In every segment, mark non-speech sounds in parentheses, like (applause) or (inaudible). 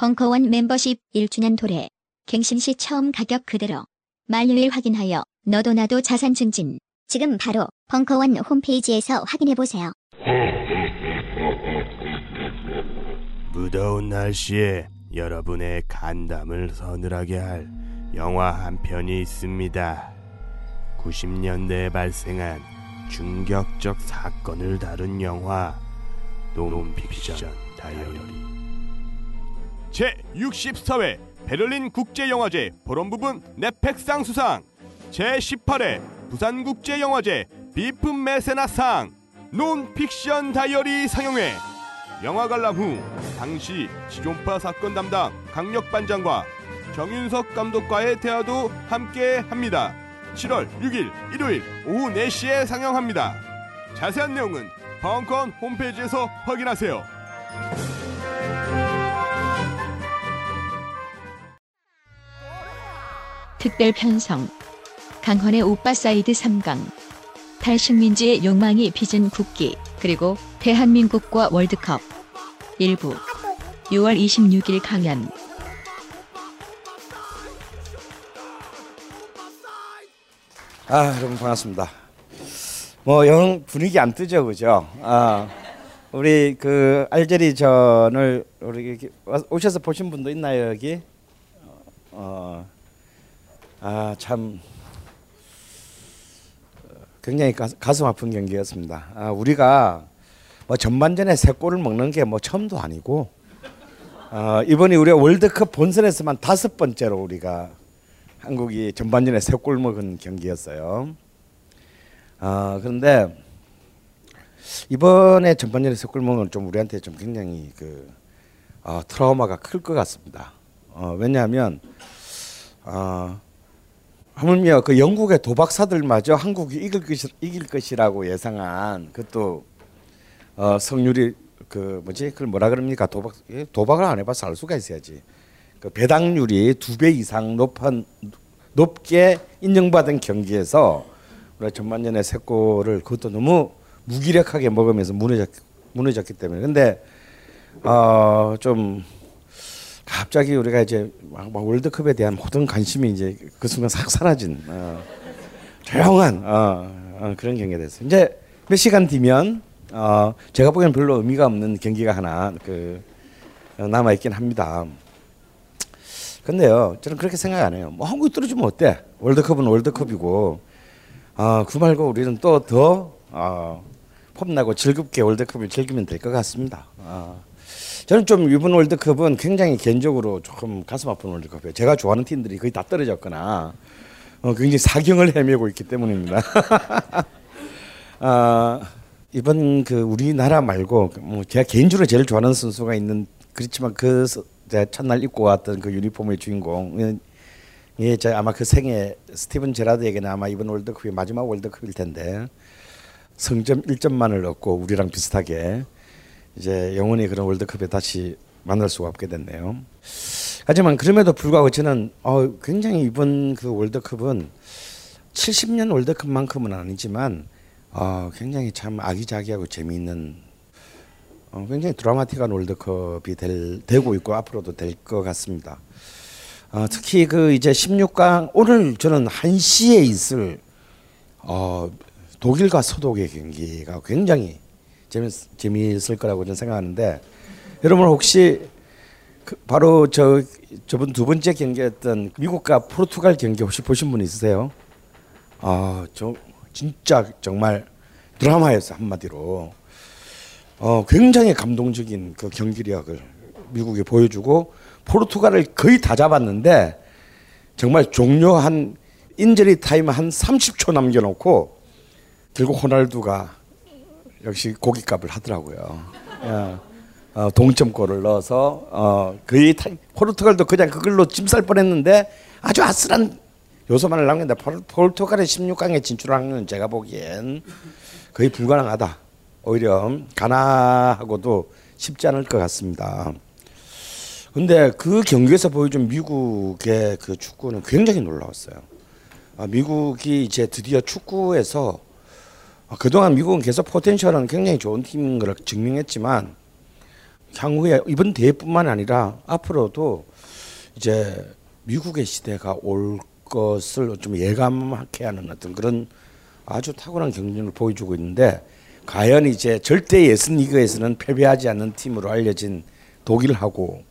벙커원 멤버십 1주년 도래. 갱신 시 처음 가격 그대로. 만료일 확인하여 너도 나도 자산 증진. 지금 바로 벙커원 홈페이지에서 확인해보세요. 무더운 날씨에 여러분의 간담을 서늘하게 할 영화 한 편이 있습니다. 90년대에 발생한 충격적 사건을 다룬 영화 논픽션 다이어리 제 64회 베를린 국제영화제 보름 부분 넷팩상 수상 제 18회 부산국제영화제 비프 메세나상 논픽션 다이어리 상영회 영화 관람 후 당시 지존파 사건 담당 강력 반장과 정윤석 감독과의 대화도 함께 합니다. 7월 6일 일요일 오후 4시에 상영합니다. 자세한 내용은 벙커원 홈페이지에서 확인하세요. 특별 편성 강헌의 오빠 사이드 3강 탈식민지의 욕망이 빚은 국기 그리고 대한민국과 월드컵 일부 6월 26일 강연 아, 여러분 반갑습니다. 뭐 영 분위기 안 뜨죠, 그죠? 아, 우리 그 알제리 전을 우리 오셔서 보신 분도 있나요 여기? 어, 아 참 굉장히 가, 가슴 아픈 경기였습니다. 아, 우리가 뭐 전반전에 세 골을 먹는 게 뭐 처음도 아니고 어, 이번이 우리가 월드컵 본선에서만 다섯 번째로 우리가 한국이 전반전에 세 골 먹은 경기였어요. 아 그런데 이번에 전반전에 세 골 먹은 좀 우리한테 좀 굉장히 그 어, 트라우마가 클 것 같습니다. 어, 왜냐하면 어, 하물며 그 영국의 도박사들마저 한국이 이길, 것이, 이길 것이라고 예상한 그것도 어, 성률이 그 뭐지? 그걸 뭐라 그럽니까? 도박 예, 도박을 안 해봐서 알 수가 있어야지. 그 배당률이 두 배 이상 높은 높게 인정받은 경기에서 우리가 전반전에 세 골을 그것도 너무 무기력하게 먹으면서 무너졌 무너졌기 때문에. 근데 어좀 갑자기 우리가 이제 막 월드컵에 대한 모든 관심이 이제 그 순간 싹 사라진 어, 조용한 어, 어, 그런 경기가 됐어요. 이제 몇 시간 뒤면 어, 제가 보기엔 별로 의미가 없는 경기가 하나 그 남아 있긴 합니다. 근데요, 저는 그렇게 생각 안 해요. 뭐 한국이 떨어지면 어때? 월드컵은 월드컵이고, 아, 그 말고 우리는 또 더, 아, 폼나고 즐겁게 월드컵을 즐기면 될 것 같습니다. 아, 저는 좀 이번 월드컵은 굉장히 개인적으로 조금 가슴 아픈 월드컵이에요. 제가 좋아하는 팀들이 거의 다 떨어졌거나, 어, 굉장히 사경을 (laughs) 헤매고 있기 때문입니다. (laughs) 아, 이번 그 우리나라 말고, 뭐 제가 개인적으로 제일 좋아하는 선수가 있는, 그렇지만 그 제가 첫날 입고 왔던 그 유니폼의 주인공 예, 저 아마 그 생애 스티븐 제라드에게는 아마 이번 월드컵이 마지막 월드컵일 텐데 성점 1점만을 얻고 우리랑 비슷하게 이제 영원히 그런 월드컵에 다시 만날 수가 없게 됐네요. 하지만 그럼에도 불구하고 저는 어, 굉장히 이번 그 월드컵은 70년 월드컵만큼은 아니지만 어, 굉장히 참 아기자기하고 재미있는 어, 굉장히 드라마틱한 월드컵이 될, 되고 있고 앞으로도 될 것 같습니다. 어, 특히 그 이제 16강 오늘 저는 1시에 있을 어, 독일과 서독의 경기가 굉장히 재밌, 재미있을 거라고 저는 생각하는데 여러분 혹시 그 바로 저 저번 두 번째 경기였던 미국과 포르투갈 경기 혹시 보신 분 있으세요? 아, 저 진짜 정말 드라마였어 한마디로. 어, 굉장히 감동적인 그 경기력을 미국이 보여주고 포르투갈을 거의 다 잡았는데 정말 종료 한 인저리 타임 한 30초 남겨놓고 결국 호날두가 역시 고깃값을 하더라고요. 야. 어, 동점골을 넣어서 어, 거의 타, 포르투갈도 그냥 그걸로 짐쌀 뻔했는데 아주 아슬한 요소만을 남긴다. 포르- 포르투갈의 16강에 진출하는 건 제가 보기엔 거의 불가능하다. 오히려 가나하고도 쉽지 않을 것 같습니다. 근데 그 경기에서 보여준 미국의 그 축구는 굉장히 놀라웠어요. 아, 미국이 이제 드디어 축구에서 아, 그동안 미국은 계속 포텐셜은 굉장히 좋은 팀인 걸 증명했지만 향후에 이번 대회뿐만 아니라 앞으로도 이제 미국의 시대가 올 것을 좀 예감하게 하는 어떤 그런 아주 탁월한 경쟁을 보여주고 있는데 과연 이제 절대 예선 리그에서는 패배하지 않는 팀으로 알려진 독일하고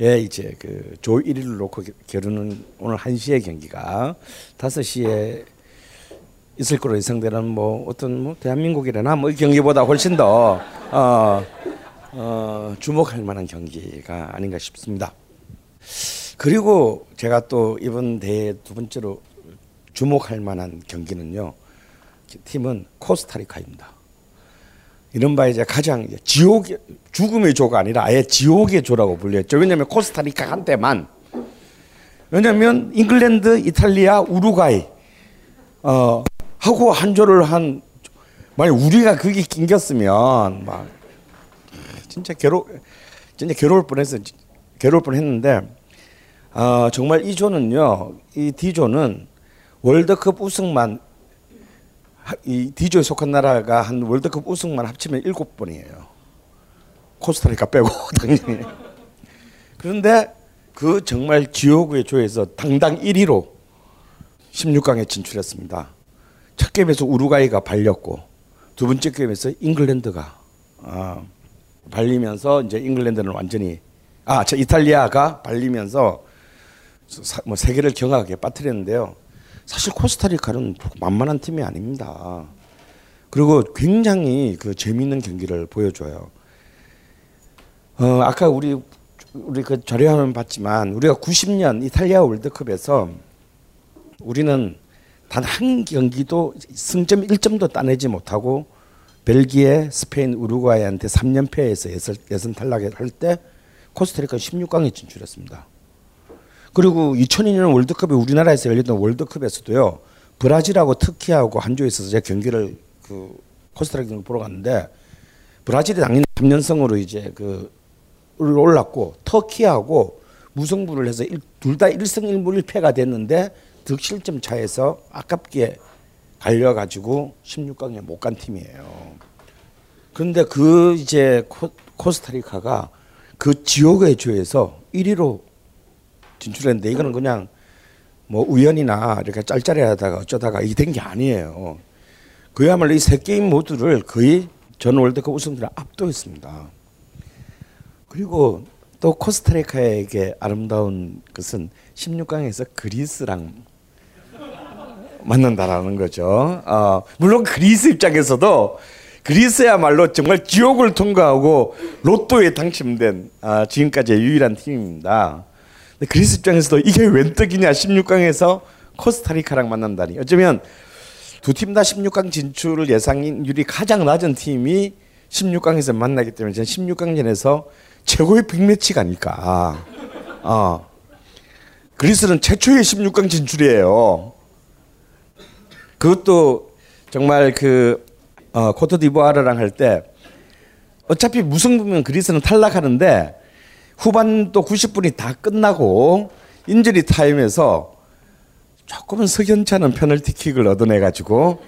예 이제 그 조 1위를 놓고 겨- 겨루는 오늘 1시의 경기가 5시에 있을 거로 예상되는 뭐 어떤 뭐 대한민국이라나 뭐 이 경기보다 훨씬 더 어, 어, 주목할 만한 경기가 아닌가 싶습니다. 그리고 제가 또 이번 대회 두 번째로 주목할 만한 경기는요. 팀은 코스타리카입니다. 이른바 이제 가장 지옥의 죽음의 조가 아니라 아예 지옥의 조라고 불렸죠. 왜냐하면 코스타리카 한때만 왜냐하면 잉글랜드, 이탈리아, 우루과이 어, 하고 한 조를 한 만약 우리가 거기 낑겼으면 막 진짜 괴로 진짜 괴로울 뻔했어. 괴로울 뻔했는데 어, 정말 이 조는요. 이 D조는 월드컵 우승만 하- 이 D조에 속한 나라가 한 월드컵 우승만 합치면 일곱 번이에요. 코스타리카 빼고 (laughs) 당연히. 그런데 그 정말 지옥의 조에서 당당 1위로 16강에 진출했습니다. 첫 게임에서 우루과이가 발렸고 두 번째 게임에서 잉글랜드가 아, 발리면서 이제 잉글랜드는 완전히 아, 저 이탈리아가 발리면서 사- 뭐 세계를 경악하게 빠뜨렸는데요. 사실 코스타리카는 만만한 팀이 아닙니다. 그리고 굉장히 그 재미있는 경기를 보여줘요. 어, 아까 우리 우리 그 자료화면 봤지만 우리가 90년 이탈리아 월드컵에서 우리는 단 한 경기도 승점 1점도 따내지 못하고 벨기에, 스페인, 우루과이한테 3연패에서 예선, 탈락을 할 때 코스타리카 16강에 진출했습니다. 그리고 2002년 월드컵에 우리나라에서 열렸던 월드컵에서도요. 브라질하고 터키하고 한 조에 있어서 제가 경기를 그 코스타리카 경기 보러 갔는데 브라질이 당연히 3연승으로 이제 그 올랐고 터키하고 무승부를 해서 둘 다 1승 1무 1패가 됐는데 득실점 차에서 아깝게 갈려 가지고 16강에 못 간 팀이에요. 그런데 그 이제 코, 코스타리카가 그 지옥의 조에서 1위로 진출했는데 이거는 그냥 뭐 우연이나 이렇게 짤짤해하다가 어쩌다가 이게 된 게 아니에요. 그야말로 이 세 게임 모두를 거의 전 월드컵 우승들을 압도했습니다. 그리고 또 코스타리카에게 아름다운 것은 16강에서 그리스랑 만난다라는 거죠. 어, 물론 그리스 입장에서도 그리스야말로 정말 지옥을 통과하고 로또에 당첨된 아, 지금까지의 유일한 팀입니다. 그리스 입장에서도 이게 웬 떡이냐 16강에서 코스타리카랑 만난다니. 어쩌면 두 팀 다 16강 진출 예상률이 가장 낮은 팀이 16강에서 만나기 때문에 저는 16강전에서 최고의 빅매치가 아닐까. 어. 그리스는 최초의 16강 진출이에요. 그것도 정말 그 어, 코트디부아르랑 할 때 어차피 무승부면 그리스는 탈락하는데 후반도 90분이 다 끝나고 인저리 타임에서 조금은 석연찮은 페널티킥을 얻어내 가지고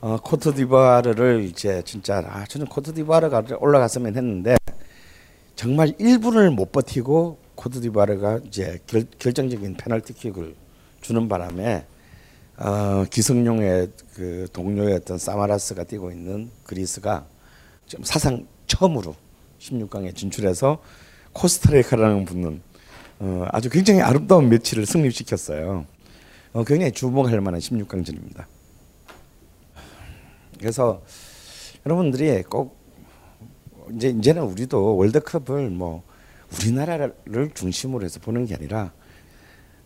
어, 코트디부아르를 이제 진짜 아 저는 코트디부아르가 올라갔으면 했는데 정말 1분을 못 버티고 코트디부아르가 이제 결, 결정적인 페널티킥을 주는 바람에 어, 기성용의 그 동료였던 사마라스가 뛰고 있는 그리스가 지금 사상 처음으로 16강에 진출해서 코스타리카라는 붙는 어, 아주 굉장히 아름다운 매치를 승리시켰어요. 어, 굉장히 주목할 만한 16강전입니다. 그래서 여러분들이 꼭 이제 이제는 우리도 월드컵을 뭐 우리나라를 중심으로 해서 보는 게 아니라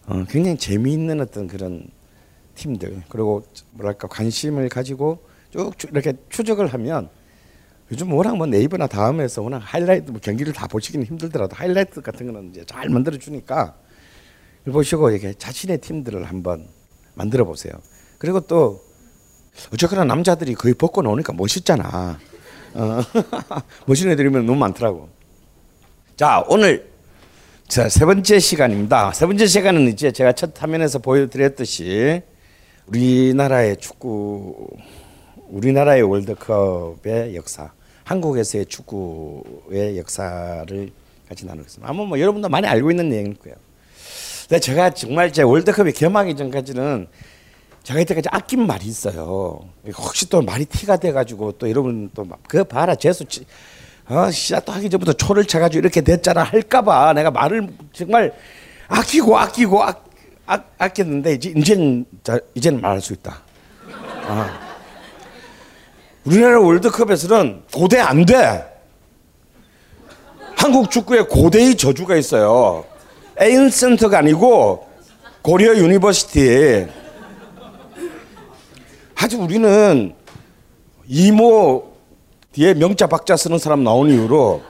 어, 굉장히 재미있는 어떤 그런 팀들 그리고 뭐랄까 관심을 가지고 쭉쭉 이렇게 추적을 하면 요즘 워낙 뭐 네이버나 다음에서 워낙 하이라이트 뭐 경기를 다 보시기는 힘들더라도 하이라이트 같은 거는 이제 잘 만들어 주니까 보시고 이게 자신의 팀들을 한번 만들어 보세요. 그리고 또 어쨌거나 남자들이 거의 벗고 나오니까 멋있잖아. 어. (laughs) 멋있는 애들이면 너무 많더라고. 자 오늘 자, 세 번째 시간입니다. 세 번째 시간은 이제 제가 첫 화면에서 보여드렸듯이 우리나라의 축구, 우리나라의 월드컵의 역사, 한국에서의 축구의 역사를 같이 나누겠습니다. 아마 뭐 여러분도 많이 알고 있는 내용일 거예요. 근데 제가 정말 제 월드컵이 개막이 전까지는 제가 이때까지 아낀 말이 있어요. 혹시 또 말이 티가 돼가지고 또 여러분 또 그 봐라 재수 어, 시작도 하기 전부터 초를 쳐가지고 이렇게 됐잖아 할까봐 내가 말을 정말 아끼고 아끼고 아, 아, 아꼈는데 이제 이제는 자, 이제는 말할 수 있다. 아. 우리나라 월드컵에서는 고대 안 돼. 한국 축구에 고대의 저주가 있어요. ancient가 아니고 고려 University. 하지 우리는 이모 뒤에 명자 박자 쓰는 사람 나온 이후로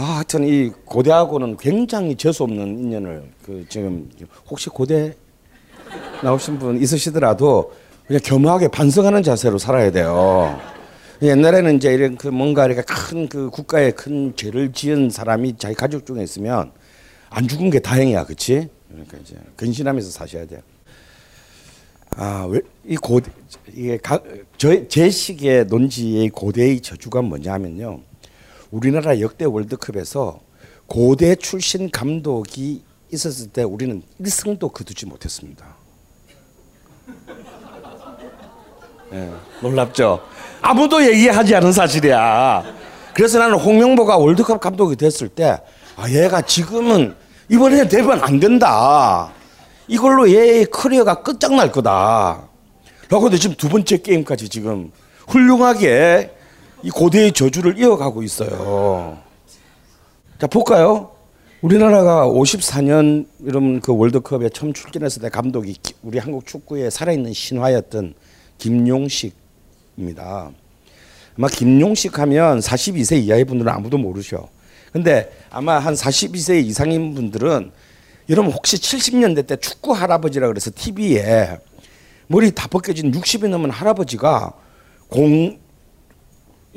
아, 하여튼 이 고대하고는 굉장히 재수 없는 인연을 그 지금 혹시 고대 나오신 분 있으시더라도 그냥 겸허하게 반성하는 자세로 살아야 돼요. 옛날에는 이제 이런 그 뭔가 이렇게 큰 그 국가에 큰 죄를 지은 사람이 자기 가족 중에 있으면 안 죽은 게 다행이야, 그렇지? 그러니까 이제 근신하면서 사셔야 돼요. 아, 이 고대 이게 저제 시기의 논지의 고대의 저주가 뭐냐면요. 우리나라 역대 월드컵에서 고대 출신 감독이 있었을 때 우리는 1승도 거두지 못했습니다. 네, (laughs) 놀랍죠? 아무도 얘기하지 않은 사실이야. 그래서 나는 홍명보가 월드컵 감독이 됐을 때, 아, 얘가 지금은 이번에 되면 안 된다. 이걸로 얘의 커리어가 끝장날 거다. 라고 근데 지금 두 번째 게임까지 지금 훌륭하게 이 고대의 저주를 이어가고 있어요. 자, 볼까요? 우리나라가 54년 이런 그 월드컵에 처음 출전했을 때 감독이 우리 한국 축구의 살아있는 신화였던 김용식입니다. 아마 김용식 하면 42세 이하의 분들은 아무도 모르셔. 근데 아마 한 42세 이상인 분들은 여러분 혹시 70년대 때 축구 할아버지라 그래서 TV에 머리 다 벗겨진 60이 넘은 할아버지가 공,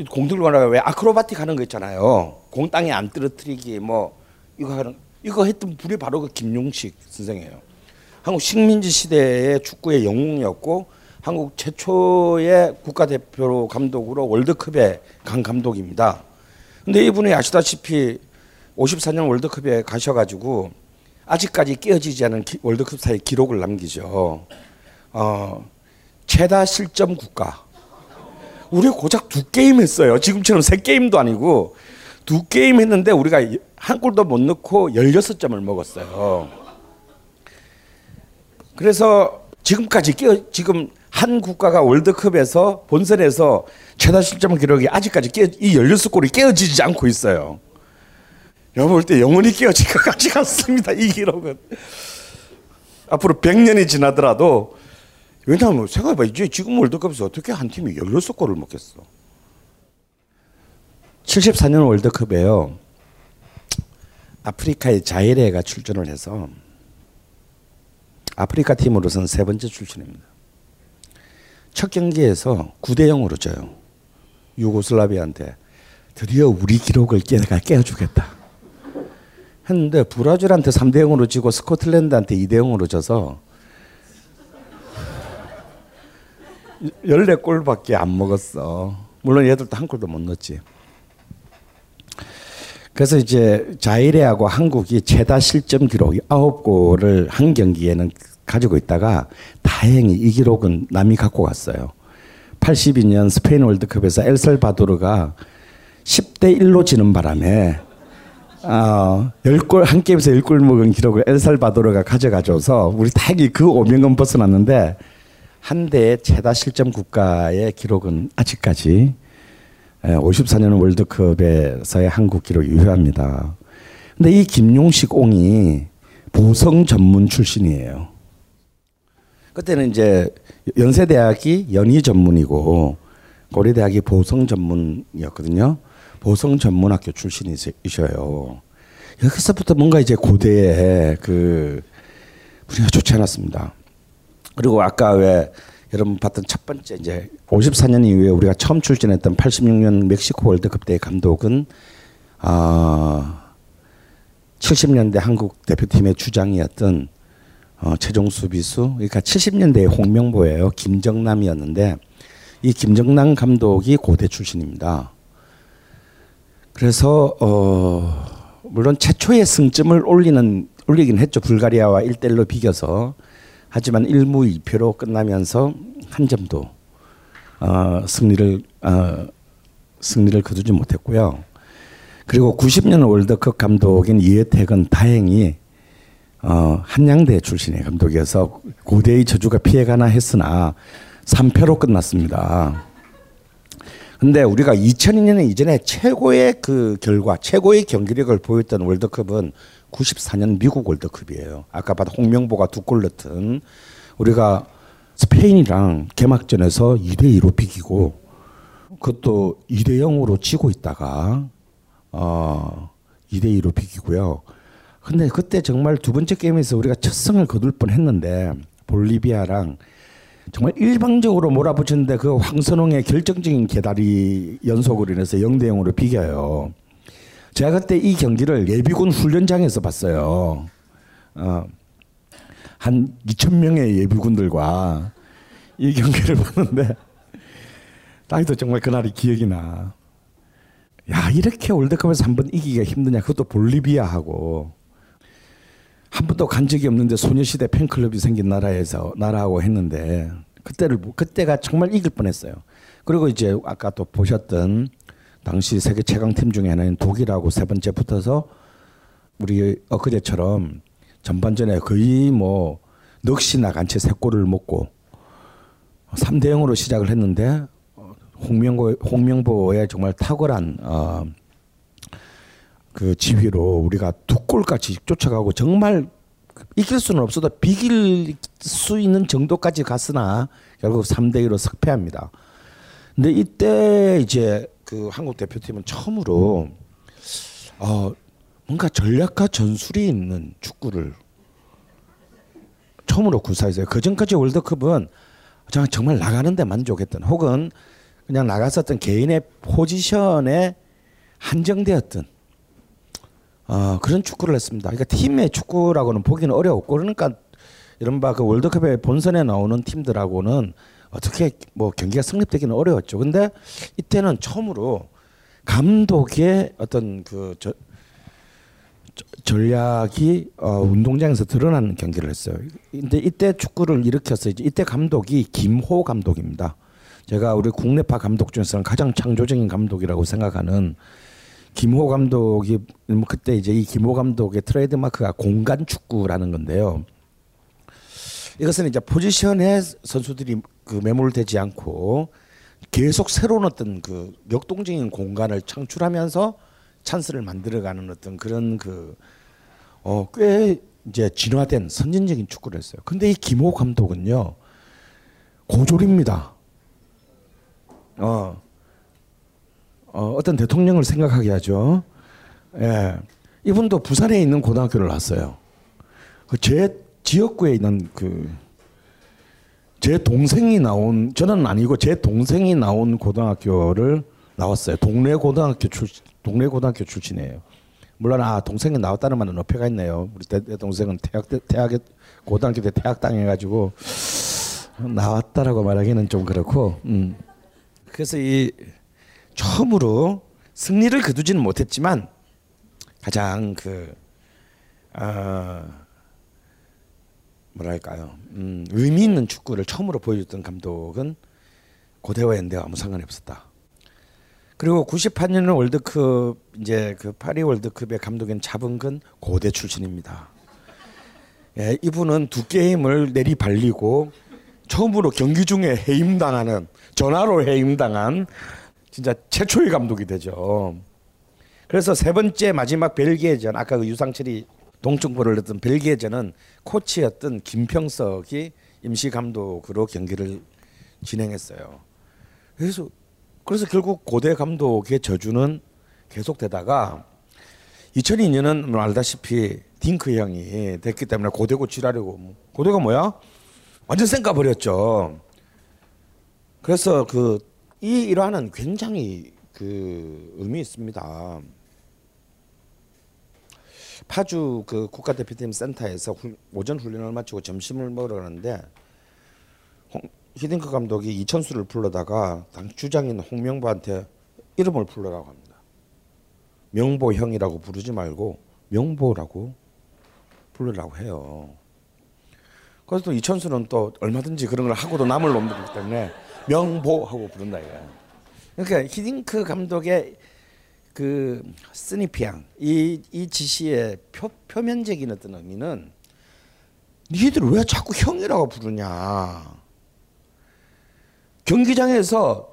공 들고 가다가 왜 아크로바틱 하는 거 있잖아요. 공 땅에 안 떨어뜨리기 뭐 이거 하는 이거 했던 분이 바로 그 김용식 선생이에요. 한국 식민지 시대의 축구의 영웅이었고 한국 최초의 국가대표 감독으로 월드컵에 간 감독입니다. 근데 이분이 아시다시피 54년 월드컵에 가셔가지고 아직까지 깨어지지 않은 월드컵사의 기록을 남기죠. 어, 최다 실점 국가. 우리 고작 두 게임 했어요. 지금처럼 세 게임도 아니고 두 게임 했는데 우리가 한 골도 못 넣고 16점을 먹었어요. 그래서 지금까지 깨어, 지금 한 국가가 월드컵에서 본선에서 최다 실점 기록이 아직까지 깨어, 이 16골이 깨어지지 않고 있어요. 내가 볼때 영원히 깨어질 것 같지 않습니다. 이 기록은. 앞으로 100년이 지나더라도 왜냐하면 생각해봐. 이제 지금 월드컵에서 어떻게 한 팀이 16골을 먹겠어. 74년 월드컵에요. 아프리카의 자이레가 출전을 해서 아프리카 팀으로서는 세 번째 출전입니다. 첫 경기에서 9대 0으로 져요. 유고슬라비아한테 드디어 우리 기록을 깨가 깨어주겠다. 했는데 브라질한테 3대 0으로 지고 스코틀랜드한테 2대 0으로 져서 14골밖에 안 먹었어. 물론 얘들도 한 골도 못 넣었지. 그래서 이제 자이레하고 한국이 최다 실점 기록 9골을 한 경기에는 가지고 있다가 다행히 이 기록은 남이 갖고 갔어요. 82년 스페인 월드컵에서 엘살바도르가 10대 1로 지는 바람에 어, 10골, 한 게임에서 10골 먹은 기록을 엘살바도르가 가져가줘서 우리 다행히 그 오명은 벗어났는데 한 대의 최다 실점 국가의 기록은 아직까지 54년 월드컵에서의 한국 기록 유효합니다. 근데 이 김용식 옹이 보성 전문 출신이에요. 그때는 이제 연세대학이 연희 전문이고 고려대학이 보성 전문이었거든요. 보성 전문학교 출신이셔요. 여기서부터 뭔가 이제 고대에 그 분위기가 좋지 않았습니다. 그리고 아까 왜 여러분 봤던 첫 번째 이제 54년 이후에 우리가 처음 출전했던 86년 멕시코 월드컵 때 감독은 아 70년대 한국 대표팀의 주장이었던 어, 최종 수비수 그러니까 70년대의 홍명보예요. 김정남이었는데 이 김정남 감독이 고대 출신입니다. 그래서 어 물론 최초의 승점을 올리는 올리긴 했죠. 불가리아와 1대1로 비겨서 하지만 1무 2패로 끝나면서 한 점도 어, 승리를 어, 승리를 거두지 못했고요. 그리고 90년 월드컵 감독인 이혜택은 다행히 어, 한양대 출신의 감독이어서 고대의 저주가 피해가나 했으나 3패로 끝났습니다. 근데 우리가 2002년 이전에 최고의 그 결과, 최고의 경기력을 보였던 월드컵은 94년 미국 월드컵이에요. 아까 봤던 홍명보가 두 골 넣던 우리가 스페인이랑 개막전에서 2대 2로 비기고 그것도 2대 0으로 지고 있다가 어 2대 2로 비기고요. 근데 그때 정말 두 번째 게임에서 우리가 첫 승을 거둘 뻔했는데 볼리비아랑 정말 일방적으로 몰아붙였는데 그 황선홍의 결정적인 개다리 연속으로 인해서 0대 0으로 비겨요. 제가 그때 이 경기를 예비군 훈련장에서 봤어요. 어, 한 2천 명의 예비군들과 이 경기를 (laughs) 봤는데 딱도 정말 그날이 기억이 나. 야 이렇게 월드컵에서 한 번 이기기가 힘드냐? 그것도 볼리비아하고 한 번도 간 적이 없는데 소녀시대 팬클럽이 생긴 나라에서 나라하고 했는데 그때를 그때가 정말 이길 뻔했어요. 그리고 이제 아까 또 보셨던 당시 세계 최강 팀 중에 하나인 독일하고 세 번째 붙어서 우리 엊그제처럼 전반전에 거의 뭐 넋이 나간 채 세 골을 먹고 3대 0으로 시작을 했는데 홍명보 홍명보의 정말 탁월한 어, 그 지휘로 우리가 두 골까지 쫓아가고 정말 이길 수는 없어도 비길 수 있는 정도까지 갔으나 결국 3대 2로 석패합니다. 근데 이때 이제 그 한국 대표팀은 처음으로 어 뭔가 전략과 전술이 있는 축구를 처음으로 구사했어요. 그 전까지 월드컵은 정말 나가는 데 만족했던 혹은 그냥 나갔었던 개인의 포지션에 한정되었던 어, 그런 축구를 했습니다. 그러니까 팀의 축구라고는 보기는 어려웠고 그러니까 이른바 그 월드컵의 본선에 나오는 팀들하고는 어떻게 뭐 경기가 성립되기는 어려웠죠. 근데 이때는 처음으로 감독의 어떤 그 저, 전략이 어, 운동장에서 드러나는 경기를 했어요. 근데 이때 축구를 일으켰어요. 이때 감독이 김호 감독입니다. 제가 우리 국내파 감독 중에서는 가장 창조적인 감독이라고 생각하는 김호 감독이 뭐 그때 이제 이 김호 감독의 트레이드 마크가 공간 축구라는 건데요. 이것은 이제 포지션에 선수들이 그 매몰되지 않고 계속 새로운 어떤 그 역동적인 공간을 창출하면서 찬스를 만들어가는 어떤 그런 그어꽤 이제 진화된 선진적인 축구를 했어요. 근데 이 김호 감독은요 고졸입니다. 어, 어 어떤 대통령을 생각하게 하죠. 예, 이분도 부산에 있는 고등학교를 나왔어요. 그제 지역구에 있는 그 제 동생이 나온 저는 아니고 제 동생이 나온 고등학교를 나왔어요. 동네 고등학교 출 동네 고등학교 출신이에요. 물론 아 동생이 나왔다는 말은 어폐가 있네요. 우리 대, 대 동생은 대학 대학에 고등학교 때 대학 당해가지고 나왔다라고 말하기는 좀 그렇고. 음. 그래서 이 처음으로 승리를 거두지는 못했지만 가장 그 어, 뭐랄까요 음, 의미 있는 축구를 처음으로 보여줬던 감독은 고대와 연대와 아무 상관이 없었다. 그리고 98년 월드컵 이제 그 파리 월드컵의 감독인 자분근 고대 출신입니다. 예, 이분은 두 게임을 내리발리고 처음으로 경기 중에 해임당하는 전화로 해임당한 진짜 최초의 감독이 되죠. 그래서 세 번째 마지막 벨기에전 아까 그 유상철이 동쪽볼을 했던 벨기에전은 코치였던 김평석이 임시 감독으로 경기를 진행했어요. 그래서 그래서 결국 고대 감독의 저주는 계속되다가 2002년은 뭐 알다시피 딩크 형이 됐기 때문에 고대고 지라려고 뭐 고대가 뭐야? 완전 쌩까 버렸죠. 그래서 그 이 일화는 굉장히 그 의미 있습니다. 파주 그 국가대표팀 센터에서 훌- 오전 훈련을 마치고 점심을 먹으러 가는데 홍, 히딩크 감독이 이천수를 불러다가 당 주장인 홍명보한테 이름을 불러라고 합니다. 명보 형이라고 부르지 말고 명보라고 부르라고 해요. 그래서 또 이천수는 또 얼마든지 그런 걸 하고도 남을 놈들이기 때문에 명보 하고 부른다 이거야. 그러니까 히딩크 감독의 그 스니피앙 이, 이 지시의 표, 표면적인 어떤 의미는 니들 왜 자꾸 형이라고 부르냐? 경기장에서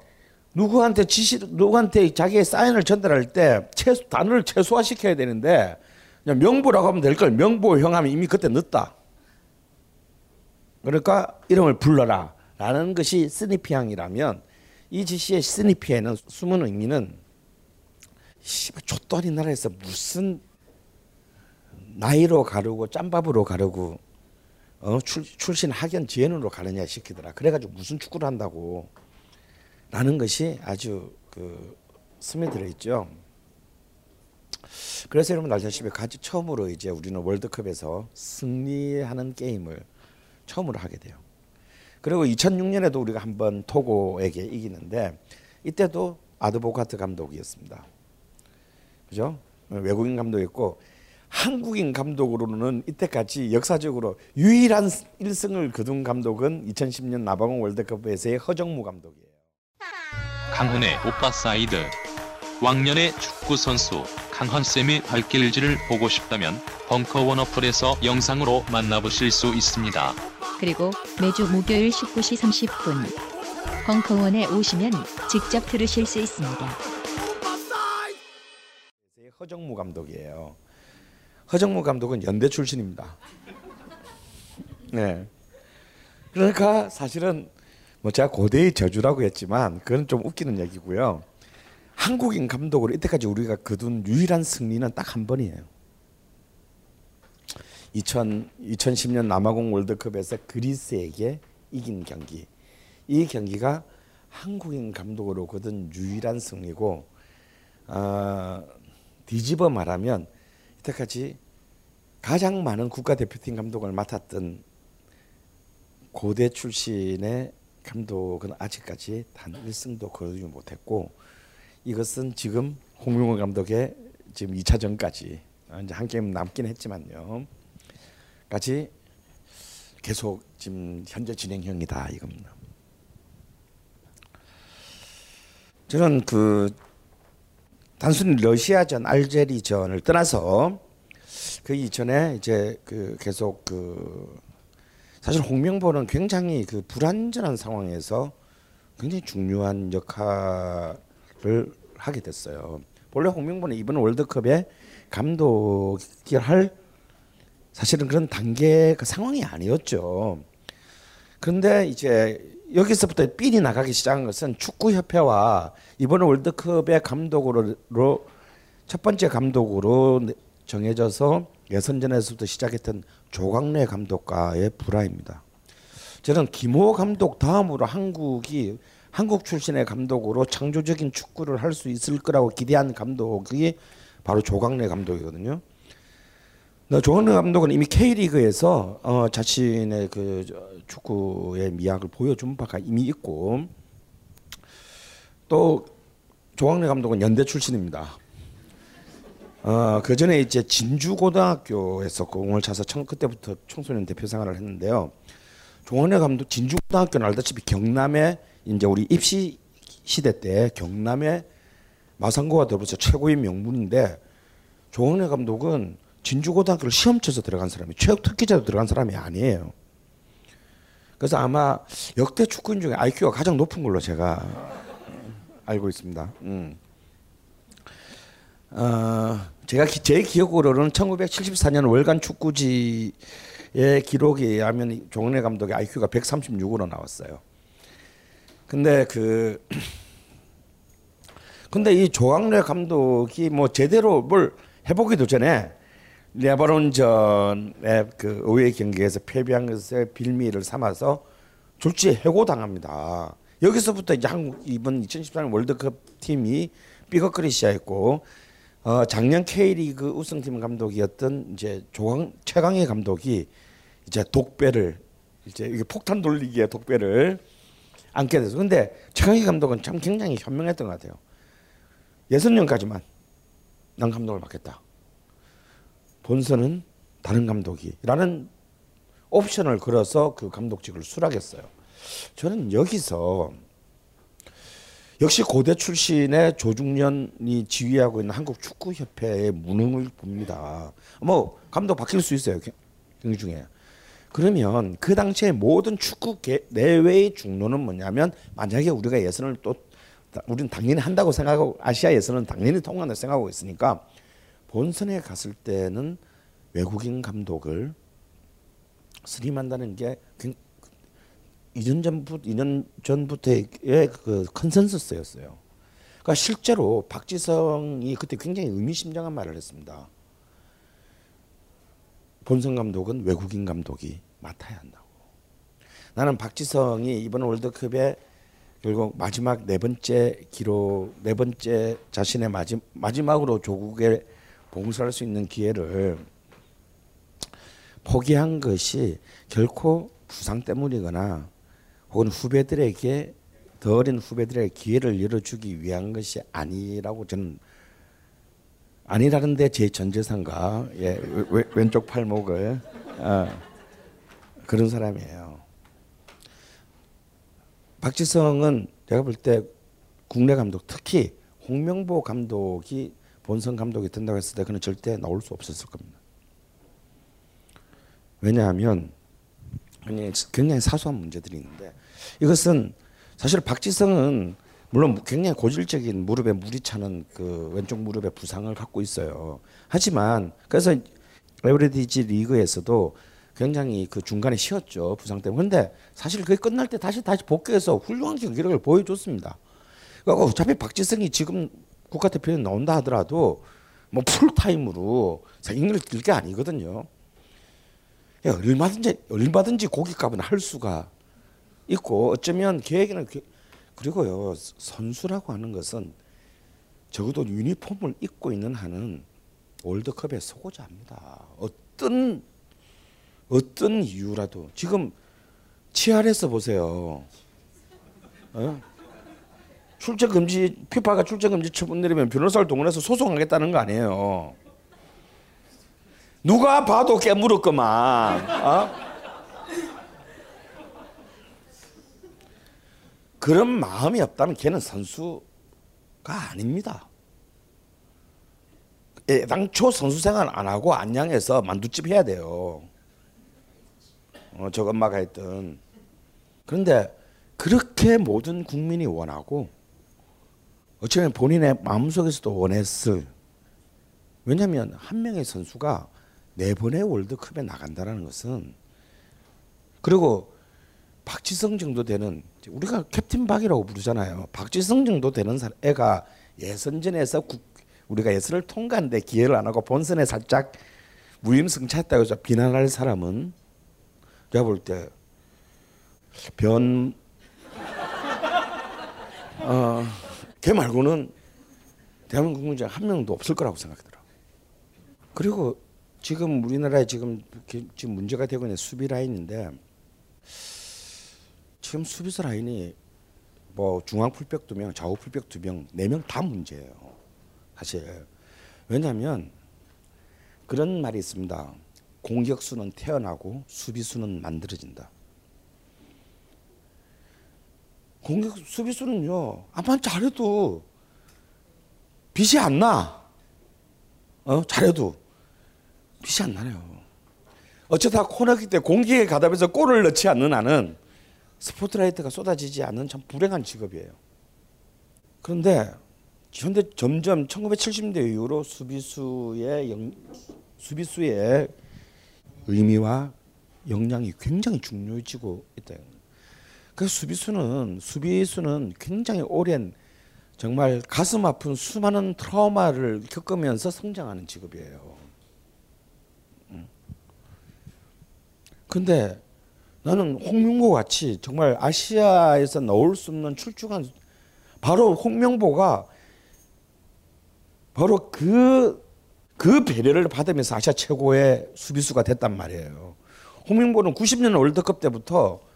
누구한테 지시 누구한테 자기의 사인을 전달할 때 최소, 단어를 최소화시켜야 되는데 그냥 명보라고 하면 될 걸. 명보 형 하면 이미 그때 늦다. 그러니까 이름을 불러라 라는 것이 스니피앙이라면 이 지시의 스니피에는 숨은 의미는 씨발 아닌 나라에서 무슨 나이로 가르고 짬밥으로 가르고 어 출, 출신 학연 지연으로 가느냐 시키더라. 그래가지고 무슨 축구를 한다고 라는 것이 아주 그 스며들어 있죠. 그래서 여러분 알다시피 가지 처음으로 이제 우리는 월드컵에서 승리하는 게임을 처음으로 하게 돼요. 그리고 2006년에도 우리가 한번 토고에게 이기는데 이때도 아드보카트 감독이었습니다. 그죠? 외국인 감독이었고 한국인 감독으로는 이때까지 역사적으로 유일한 1승을 거둔 감독은 2010년 나방원 월드컵에서의 허정무 감독이에요. 강헌의 오빠 사이드 왕년의 축구 선수 강헌 쌤의 발길질을 보고 싶다면 벙커 원 어플에서 영상으로 만나보실 수 있습니다. 그리고 매주 목요일 19시 30분 벙커원에 오시면 직접 들으실 수 있습니다. 허정무 감독이에요. 허정무 감독은 연대 출신입니다. 네. 그러니까 사실은 뭐 제가 고대의 저주라고 했지만 그건 좀 웃기는 얘기고요. 한국인 감독으로 이때까지 우리가 거둔 유일한 승리는 딱 한 번이에요. 2000, 2010년 남아공 월드컵에서 그리스에게 이긴 경기. 이 경기가 한국인 감독으로 거둔 유일한 승리고 어, 뒤집어 말하면 이때까지 가장 많은 국가대표팀 감독을 맡았던 고대 출신의 감독은 아직까지 단 1승도 거두지 못했고 이것은 지금 홍명호 감독의 지금 2차전까지 이제 한 게임 남긴 했지만요. 까지 계속 지금 현재 진행형이다 이겁니다. 저는 그 단순히 러시아전, 알제리전을 떠나서 그 이전에 이제 그 계속 그 사실 홍명보는 굉장히 그 불안전한 상황에서 굉장히 중요한 역할을 하게 됐어요. 원래 홍명보는 이번 월드컵에 감독이 할 사실은 그런 단계 그 상황이 아니었죠. 그런데 이제 여기서부터 삘이 나가기 시작한 것은 축구협회와 이번 월드컵의 감독으로 첫 번째 감독으로 정해져서 예선전에서부터 시작했던 조광래 감독과의 불화입니다. 저는 김호 감독 다음으로 한국이 한국 출신의 감독으로 창조적인 축구를 할 수 있을 거라고 기대한 감독이 바로 조광래 감독이거든요. 조광래 감독은 이미 K리그에서 어, 자신의 그 축구의 미학을 보여준 바가 이미 있고 또 조광래 감독은 연대 출신입니다. 어, 그 전에 이제 진주고등학교에서 공을 차서 청, 그때부터 청소년 대표 생활을 했는데요. 조광래 감독 진주고등학교는 알다시피 경남의 이제 우리 입시 시대 때 경남의 마산고와 더불어서 최고의 명문인데 조광래 감독은 진주고등학교를 시험 쳐서 들어간 사람이 체육 특기자로 들어간 사람이 아니에요. 그래서 아마 역대 축구인 중에 IQ가 가장 높은 걸로 제가 알고 있습니다. 음. 어, 제가 기, 제 기억으로는 1974년 월간 축구지의 기록에 의하면 종래 감독의 IQ가 136으로 나왔어요. 근데 그 근데 이 조광래 감독이 뭐 제대로 뭘 해보기도 전에 레바논전의 그 의회 경기에서 패배한 것의 빌미를 삼아서 졸지에 해고당합니다. 여기서부터 이제 한국 이번 2014년 월드컵 팀이 삐걱거리 시작했고 어, 작년 K리그 우승팀 감독이었던 이제 조광 최강희 감독이 이제 독배를 이제 이게 폭탄 돌리기의 독배를 안게 돼서 근데 최강희 감독은 참 굉장히 현명했던 것 같아요. 예선 년까지만 난 감독을 맡겠다. 본선은 다른 감독이라는 옵션을 걸어서 그 감독직을 수락했어요. 저는 여기서 역시 고대 출신의 조중련이 지휘하고 있는 한국 축구 협회의 무능을 봅니다. 뭐 감독 바뀔 수 있어요 경기 중에. 그러면 그 당시에 모든 축구 내외의 중론은 뭐냐면 만약에 우리가 예선을 또 우리는 당연히 한다고 생각하고 아시아 예선은 당연히 통한다고 생각하고 있으니까 본선에 갔을 때는 외국인 감독을 수임한다는 게 2년 전부터 2년 전부터의 그 컨센서스였어요. 그러니까 실제로 박지성이 그때 굉장히 의미심장한 말을 했습니다. 본선 감독은 외국인 감독이 맡아야 한다고. 나는 박지성이 이번 월드컵에 결국 마지막 네 번째 기록 네 번째 자신의 마지, 마지막으로 조국에 봉사할 수 있는 기회를 포기한 것이 결코 부상 때문이거나 혹은 후배들에게 더 어린 후배들에게 기회를 열어주기 위한 것이 아니라고 저는 아니라는데 제 전재산과 예, 왼쪽 팔목을 어, 그런 사람이에요. 박지성은 제가 볼 때 국내 감독 특히 홍명보 감독이 본선 감독이 된다고 했을 때 그는 절대 나올 수 없었을 겁니다. 왜냐하면 굉장히 사소한 문제들이 있는데 이것은 사실 박지성은 물론 굉장히 고질적인 무릎에 물이 차는 그 왼쪽 무릎에 부상을 갖고 있어요. 하지만 그래서 에브리디지 리그에서도 굉장히 그 중간에 쉬었죠 부상 때문에. 근데 사실 그게 끝날 때 다시 다시 복귀해서 훌륭한 경기력을 보여줬습니다. 어차피 박지성이 지금 국가대표에 나온다 하더라도 뭐 풀타임으로 생일을 뛸게 아니거든요. 얼마든지 얼마든지 고깃값은 할 수가 있고 어쩌면 계획에는 그리고요 선수라고 하는 것은 적어도 유니폼을 입고 있는 한은 월드컵에 서고자 합니다. 어떤 어떤 이유라도 지금 치아에서 보세요. 어? 출전 금지 피파가 출전 금지 처분 내리면 변호사를 동원해서 소송하겠다는 거 아니에요. 누가 봐도 깨물었구만. 어? 그런 마음이 없다면 걔는 선수가 아닙니다. 당초 선수 생활 안 하고 안양에서 만두집 해야 돼요. 어, 저 엄마가 했던. 그런데 그렇게 모든 국민이 원하고 어쩌면 본인의 마음속에서도 원했을. 왜냐하면 한 명의 선수가 네 번의 월드컵에 나간다는 것은 그리고 박지성 정도 되는 우리가 캡틴 박이라고 부르잖아요. 박지성 정도 되는 애가 예선전에서 국, 우리가 예선을 통과한데 기회를 안 하고 본선에 살짝 무임승차했다고 해서 비난할 사람은 제가 볼 때 변, (laughs) 어, 걔 말고는 대한민국 국민 중한 명도 없을 거라고 생각하더라. 그리고 지금 우리나라에 지금 지금 문제가 되고 있는 수비 라인인데 지금 수비수 라인이 뭐 중앙 풀백 두 명, 좌우 풀백 두 명, 네 명 다 문제예요. 사실 왜냐하면 그런 말이 있습니다. 공격수는 태어나고 수비수는 만들어진다. 공격 수비수는요 아만 잘해도 빛이 안 나. 어 잘해도 빛이 안 나요. 어쩌다 코너킥 때 공격에 가담해서 골을 넣지 않는 한은 스포트라이트가 쏟아지지 않는 참 불행한 직업이에요. 그런데 현대 점점 1970년대 이후로 수비수의 영, 수비수의 의미와 역량이 굉장히 중요해지고 있다. 그 수비수는 수비수는 굉장히 오랜 정말 가슴 아픈 수많은 트라우마를 겪으면서 성장하는 직업이에요. 음. 근데 나는 홍명보 같이 정말 아시아에서 나올 수 없는 출중한 바로 홍명보가 바로 그, 그 배려를 받으면서 아시아 최고의 수비수가 됐단 말이에요. 홍명보는 90년 월드컵 때부터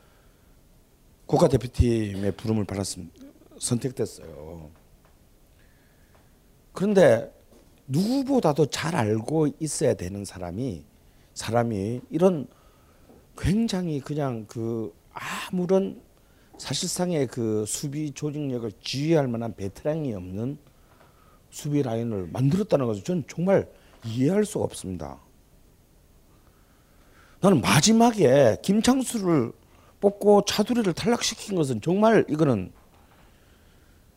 국가 대표팀의 부름을 받았습니다. 선택됐어요. 그런데 누구보다도 잘 알고 있어야 되는 사람이 사람이 이런 굉장히 그냥 그 아무런 사실상의 그 수비 조직력을 지휘할 만한 베테랑이 없는 수비 라인을 만들었다는 것을 저는 정말 이해할 수가 없습니다. 나는 마지막에 김창수를 뽑고 차두리를 탈락시킨 것은 정말 이거는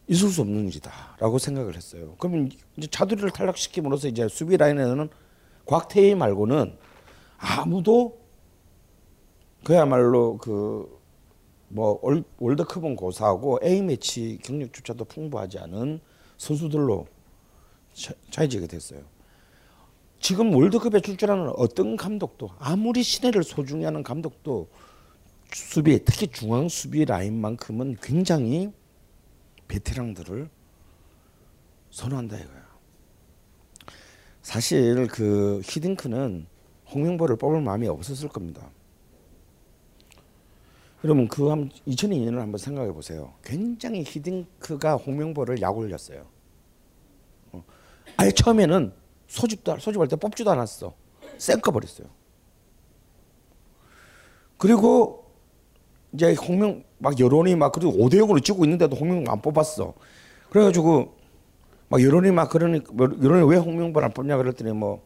있을 수 없는 일이다라고 생각을 했어요. 그러면 이제 차두리를 탈락시킴으로써 이제 수비 라인에는 곽태희 말고는 아무도 그야말로 그 뭐 월드컵은 고사하고 A 매치 경력조차도 풍부하지 않은 선수들로 차이지게 됐어요. 지금 월드컵에 출전하는 어떤 감독도 아무리 신뢰를 소중히 하는 감독도 수비 특히 중앙 수비 라인만큼은 굉장히 베테랑들을 선호한다 이거야. 사실 그 히딩크는 홍명보를 뽑을 마음이 없었을 겁니다. 그러면 그 한 2002년을 한번 생각해 보세요. 굉장히 히딩크가 홍명보를 약 올렸어요. 어. 아예 처음에는 소집도 소집할 때 뽑지도 않았어. 쌩까 버렸어요. 그리고 이제 홍명 막 여론이 막 그래도 5대 0으로 지고 있는데도 홍명 안 뽑았어. 그래가지고 막 여론이 막 그러니 여론이 왜 홍명보를 안 뽑냐 그랬더니 뭐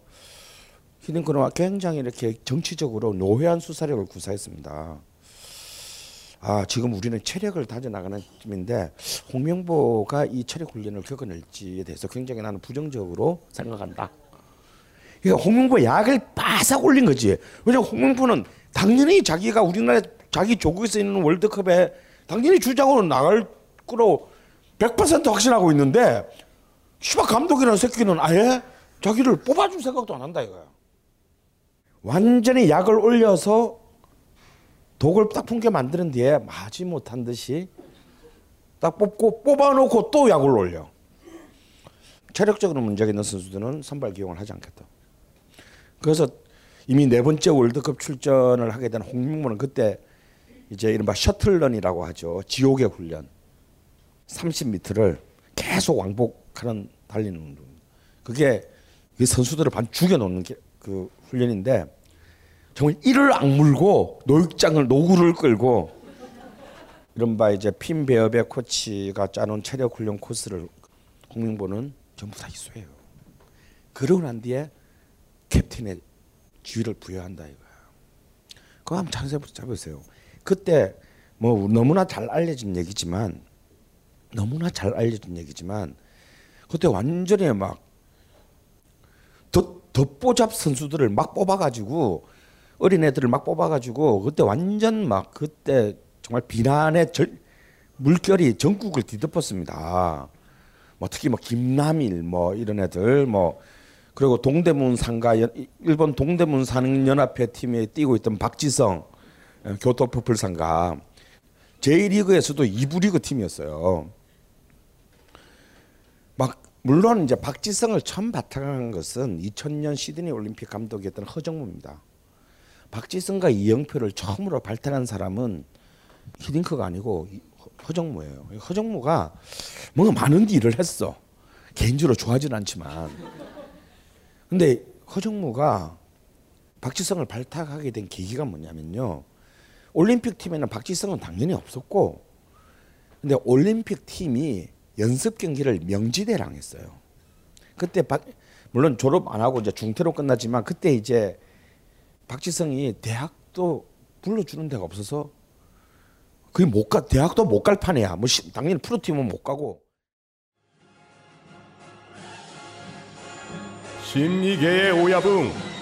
히딩크는 굉장히 이렇게 정치적으로 노회한 수사력을 구사했습니다. 아, 지금 우리는 체력을 다져나가는 팀인데 홍명보가 이 체력 훈련을 겪어낼지에 대해서 굉장히 나는 부정적으로 생각한다. 그러니까 홍명보 약을 바싹 올린 거지. 왜냐면 홍명보는 당연히 자기가 우리나라 자기 조국에서 있는 월드컵에 당연히 주장으로 나갈 거로 100% 확신하고 있는데 시바 감독이라는 새끼는 아예 자기를 뽑아줄 생각도 안 한다 이거야. 완전히 약을 올려서 독을 딱 품게 만드는 뒤에 마지 못한 듯이 딱 뽑고 뽑아놓고 또 약을 올려. 체력적으로 문제가 있는 선수들은 선발 기용을 하지 않겠다. 그래서 이미 네 번째 월드컵 출전을 하게 된 홍명보는 그때 이제 이른바 셔틀런이라고 하죠. 지옥의 훈련. 30m를 계속 왕복하는 달리는 운동. 그게 선수들을 반 죽여놓는 그 훈련인데 정말 이를 악물고 노육장을 노구를 끌고 이른바 이제 핀 베어베 코치가 짜놓은 체력 훈련 코스를 홍명보는 전부 다 이수해요. 그러고 난 뒤에 캡틴의 지위를 부여한다 이거야. 그거 한번 잘 잡으세요. 그때 뭐 너무나 잘 알려진 얘기지만 너무나 잘 알려진 얘기지만 그때 완전히 막 덧보잡 선수들을 막 뽑아가지고 어린 애들을 막 뽑아가지고 그때 완전 막 그때 정말 비난의 절, 물결이 전국을 뒤덮었습니다. 뭐 특히 뭐 김남일 뭐 이런 애들 뭐 그리고 동대문 상가 일본 동대문 상연합회 팀에 뛰고 있던 박지성 어, 교토 퍼플 상가 J리그에서도 2부 리그 팀이었어요. 막 물론 이제 박지성을 처음 바탕한 것은 2000년 시드니 올림픽 감독이었던 허정무입니다. 박지성과 이영표를 처음으로 발탁한 사람은 히딩크가 아니고 허정무예요. 허정무가 뭔가 많은 일을 했어. 개인적으로 좋아하진 않지만. 근데 허정무가 박지성을 발탁하게 된 계기가 뭐냐면요. 올림픽 팀에는 박지성은 당연히 없었고, 근데 올림픽 팀이 연습 경기를 명지대랑 했어요. 그때 박, 물론 졸업 안 하고 이제 중퇴로 끝났지만 그때 이제 박지성이 대학도 불러주는 데가 없어서 그게 못 가, 대학도 못 갈 판이야. 뭐 당연히 프로팀은 못 가고. 심리계의 오야붕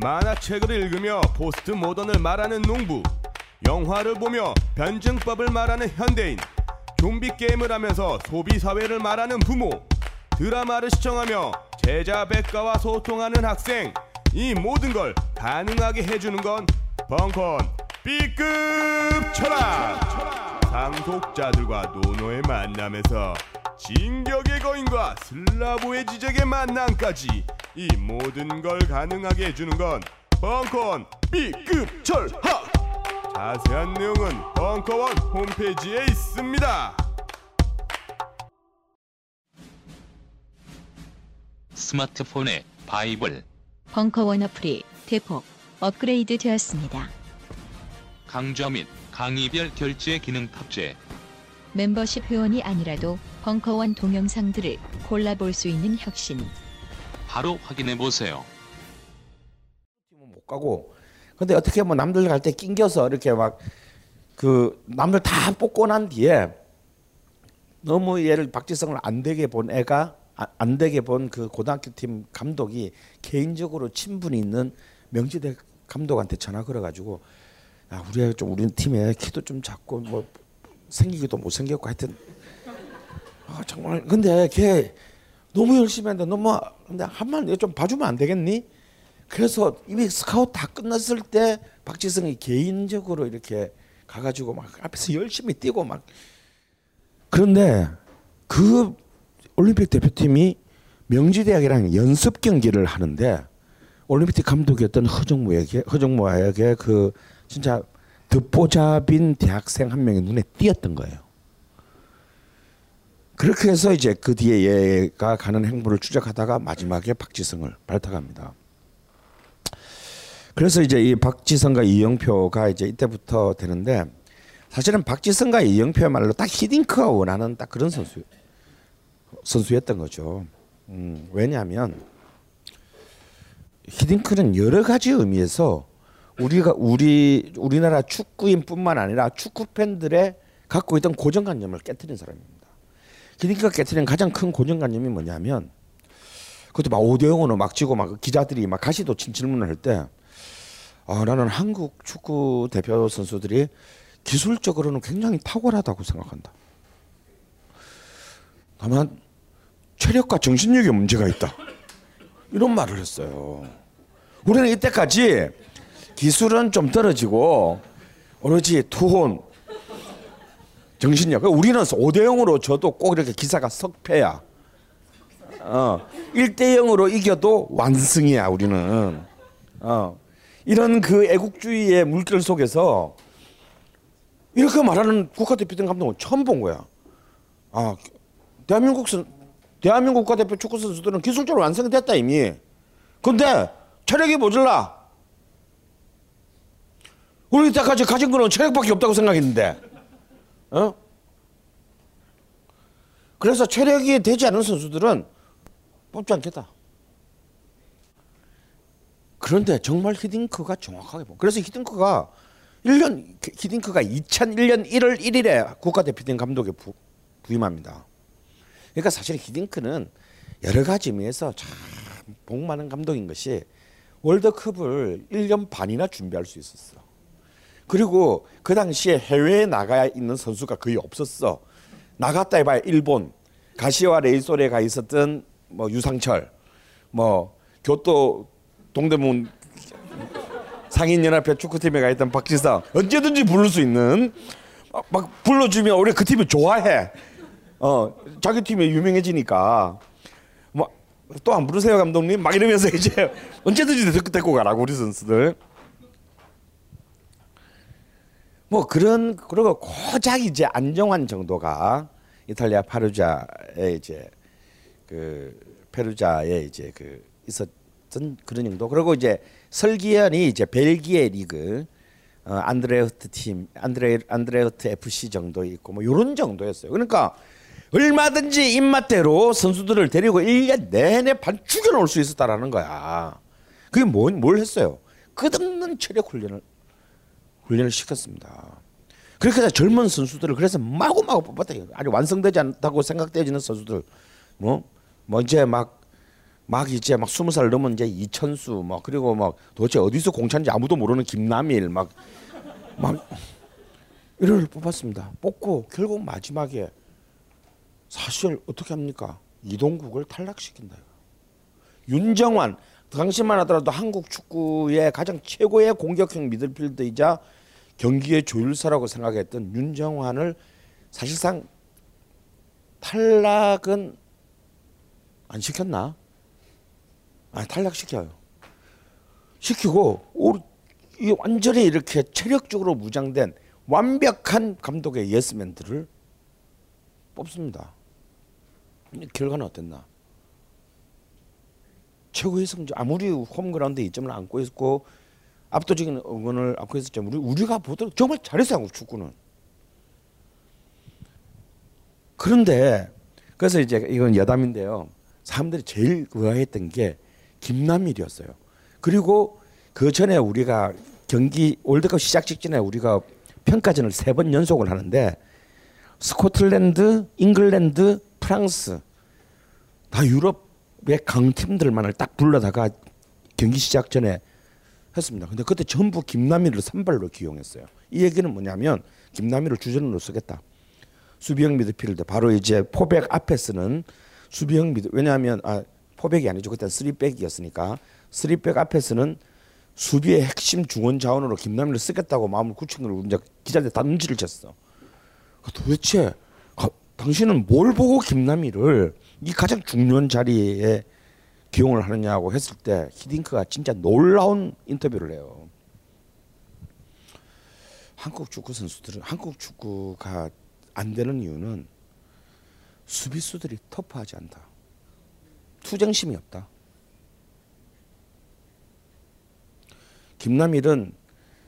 만화책을 읽으며 포스트 모던을 말하는 농부, 영화를 보며 변증법을 말하는 현대인, 좀비 게임을 하면서 소비 사회를 말하는 부모, 드라마를 시청하며 제자백가와 소통하는 학생, 이 모든 걸 가능하게 해주는 건 벙커원 B급 철학. 상속자들과 논어의 만남에서 진격의 거인과 슬라보예 지젝의 만남까지 이 모든 걸 가능하게 해주는 건 벙컨 B급 철학. 자세한 내용은 벙커원 홈페이지에 있습니다. 스마트폰의 바이블 벙커원 어플이 대폭 업그레이드 되었습니다. 강좌 및 강의별 결제 기능 탑재 멤버십 회원이 아니라도 벙커원 동영상들을 골라볼 수 있는 혁신. 바로 확인해 보세요. 못 가고 근데 어떻게 뭐 남들 갈 때 낑겨서 이렇게 막 그 남들 다 뽑고 난 뒤에 너무 얘를 박지성을 안 되게 본 애가 아- 안 되게 본 그 고등학교 팀 감독이 개인적으로 친분이 있는 명지대 감독한테 전화 걸어가지고 야 우리 애좀 우리 팀에 키도 좀 작고 뭐 생기기도 못 생겼고 하여튼 아 정말 근데 걔 너무 열심히 한다 너무 근데 한번 좀 봐주면 안 되겠니? 그래서 이미 스카우트 다 끝났을 때 박지성이 개인적으로 이렇게 가가지고 막 앞에서 열심히 뛰고 막 그런데 그 올림픽 대표팀이 명지대학이랑 연습 경기를 하는데 올림픽 감독이었던 허정무에게 허정무에게 그 진짜 듣보잡인 대학생 한 명의 눈에 띄었던 거예요. 그렇게 해서 이제 그 뒤에 얘가 가는 행보를 추적하다가 마지막에 박지성을 발탁합니다. 그래서 이제 이 박지성과 이영표가 이제 이때부터 되는데 사실은 박지성과 이영표야말로 딱 히딩크가 원하는 딱 그런 선수 선수였던 거죠. 음, 왜냐하면 히딩크는 여러 가지 의미에서 우리가 우리 우리나라 축구인뿐만 아니라 축구 팬들의 갖고 있던 고정관념을 깨뜨린 사람입니다. 히딩크가 깨뜨린 가장 큰 고정관념이 뭐냐면 그것도 막 5대 0으로 막 지고 막 기자들이 막 가시도 친 질문을 할 때 아, 나는 한국 축구 대표 선수들이 기술적으로는 굉장히 탁월하다고 생각한다. 다만 체력과 정신력에 문제가 있다. 이런 말을 했어요. 우리는 이때까지 기술은 좀 떨어지고 오로지 투혼, 정신력. 우리는 5대 0으로 져도 꼭 이렇게 기사가 석패야. 어, 1대 0으로 이겨도 완승이야, 우리는. 어. 이런 그 애국주의의 물결 속에서 이렇게 말하는 국가대표팀 감독은 처음 본 거야. 아, 대한민국 선, 대한민국 국가대표 축구 선수들은 기술적으로 완성됐다 이미. 근데 체력이 모자라. 우리 이때까지 가진 거는 체력밖에 없다고 생각했는데, 어? 그래서 체력이 되지 않은 선수들은 뽑지 않겠다. 그런데 정말 히딩크가 정확하게 보. 그래서 히딩크가 1년 히딩크가 2001년 1월 1일에 국가대표팀 감독에 부, 부임합니다. 그러니까 사실 히딩크는 여러 가지 의미에서 참 복 많은 감독인 것이 월드컵을 1년 반이나 준비할 수 있었어. 그리고 그 당시에 해외에 나가 있는 선수가 거의 없었어. 나갔다 해봐야 일본, 가시와 레이솔에 가 있었던 뭐 유상철, 뭐 교토 동대문 상인연합회 축구팀에 가 있던 박지성 언제든지 부를 수 있는 막- 막 불러주면 우리 그 팀이 좋아해. 어 자기 팀이 유명해지니까 뭐 또 안 부르세요 감독님 막 이러면서 (laughs) 이제 언제든지 데리고 가라고 우리 선수들. 뭐 그런 그리고 고작 이제 안정환 정도가 이탈리아 파루자에 이제 그 페루자에 이제 그 있었던 그런 정도. 그리고 이제 설기현이 이제 벨기에 리그 어, 안드레흐트 팀, 안드레 안드레흐트 FC 정도 있고 뭐 이런 정도였어요. 그러니까 얼마든지 입맛대로 선수들을 데리고 1년 내내 반 죽여 놓을 수 있었다라는 거야. 그게 뭐, 뭘 했어요? 끝없는 체력 훈련을 훈련을 시켰습니다. 그렇게 해서 젊은 선수들을 그래서 마구마구 뽑았다. 아직 완성되지 않다고 생각되지는 선수들 뭐, 뭐 이제 막 막 이제 막 스무 살 넘은 이제 이천수 막 그리고 막 도대체 어디서 공차인지 아무도 모르는 김남일 막 막 이를 뽑았습니다. 뽑고 결국 마지막에 사실 어떻게 합니까? 이동국을 탈락시킨다. 윤정환 당시만 하더라도 한국 축구의 가장 최고의 공격형 미들필더이자 경기의 조율사라고 생각했던 윤정환을 사실상 탈락은 안 시켰나? 아 탈락시켜요. 시키고 오- 이 완전히 이렇게 체력적으로 무장된 완벽한 감독의 예스맨들을 뽑습니다. 결과는 어땠나? 최고의 성적 아무리 홈그라운드 이점을 안고 있고 압도적인 응원을 안고 있었지만 우리 우리가 보도록 정말 잘했어요 한국 축구는. 그런데 그래서 이제 이건 여담인데요. 사람들이 제일 의아했던 게 김남일이었어요. 그리고 그 전에 우리가 경기 월드컵 시작 직전에 우리가 평가전을 세 번 연속을 하는데 스코틀랜드, 잉글랜드, 프랑스 다 유럽의 강팀들만을 딱 불러다가 경기 시작 전에 했습니다. 근데 그때 전부 김남일을 선발로 기용했어요. 이 얘기는 뭐냐면 김남일을 주전으로 쓰겠다. 수비형 미드필더 바로 이제 포백 앞에 쓰는 수비형 미드 왜냐하면 아 포백이 아니죠. 그때 쓰리백이었으니까 쓰리백 앞에 쓰는 수비의 핵심 중원 자원으로 김남일을 쓰겠다고 마음을 굳힌 걸 이제 기자들 다 눈치를 챘어. 그 도대체 가- 당신은 뭘 보고 김남일을 이 가장 중요한 자리에 기용을 하느냐고 했을 때 히딩크가 진짜 놀라운 인터뷰를 해요. 한국 축구 선수들은 한국 축구가 안 되는 이유는 수비수들이 터프하지 않다. 투쟁심이 없다. 김남일은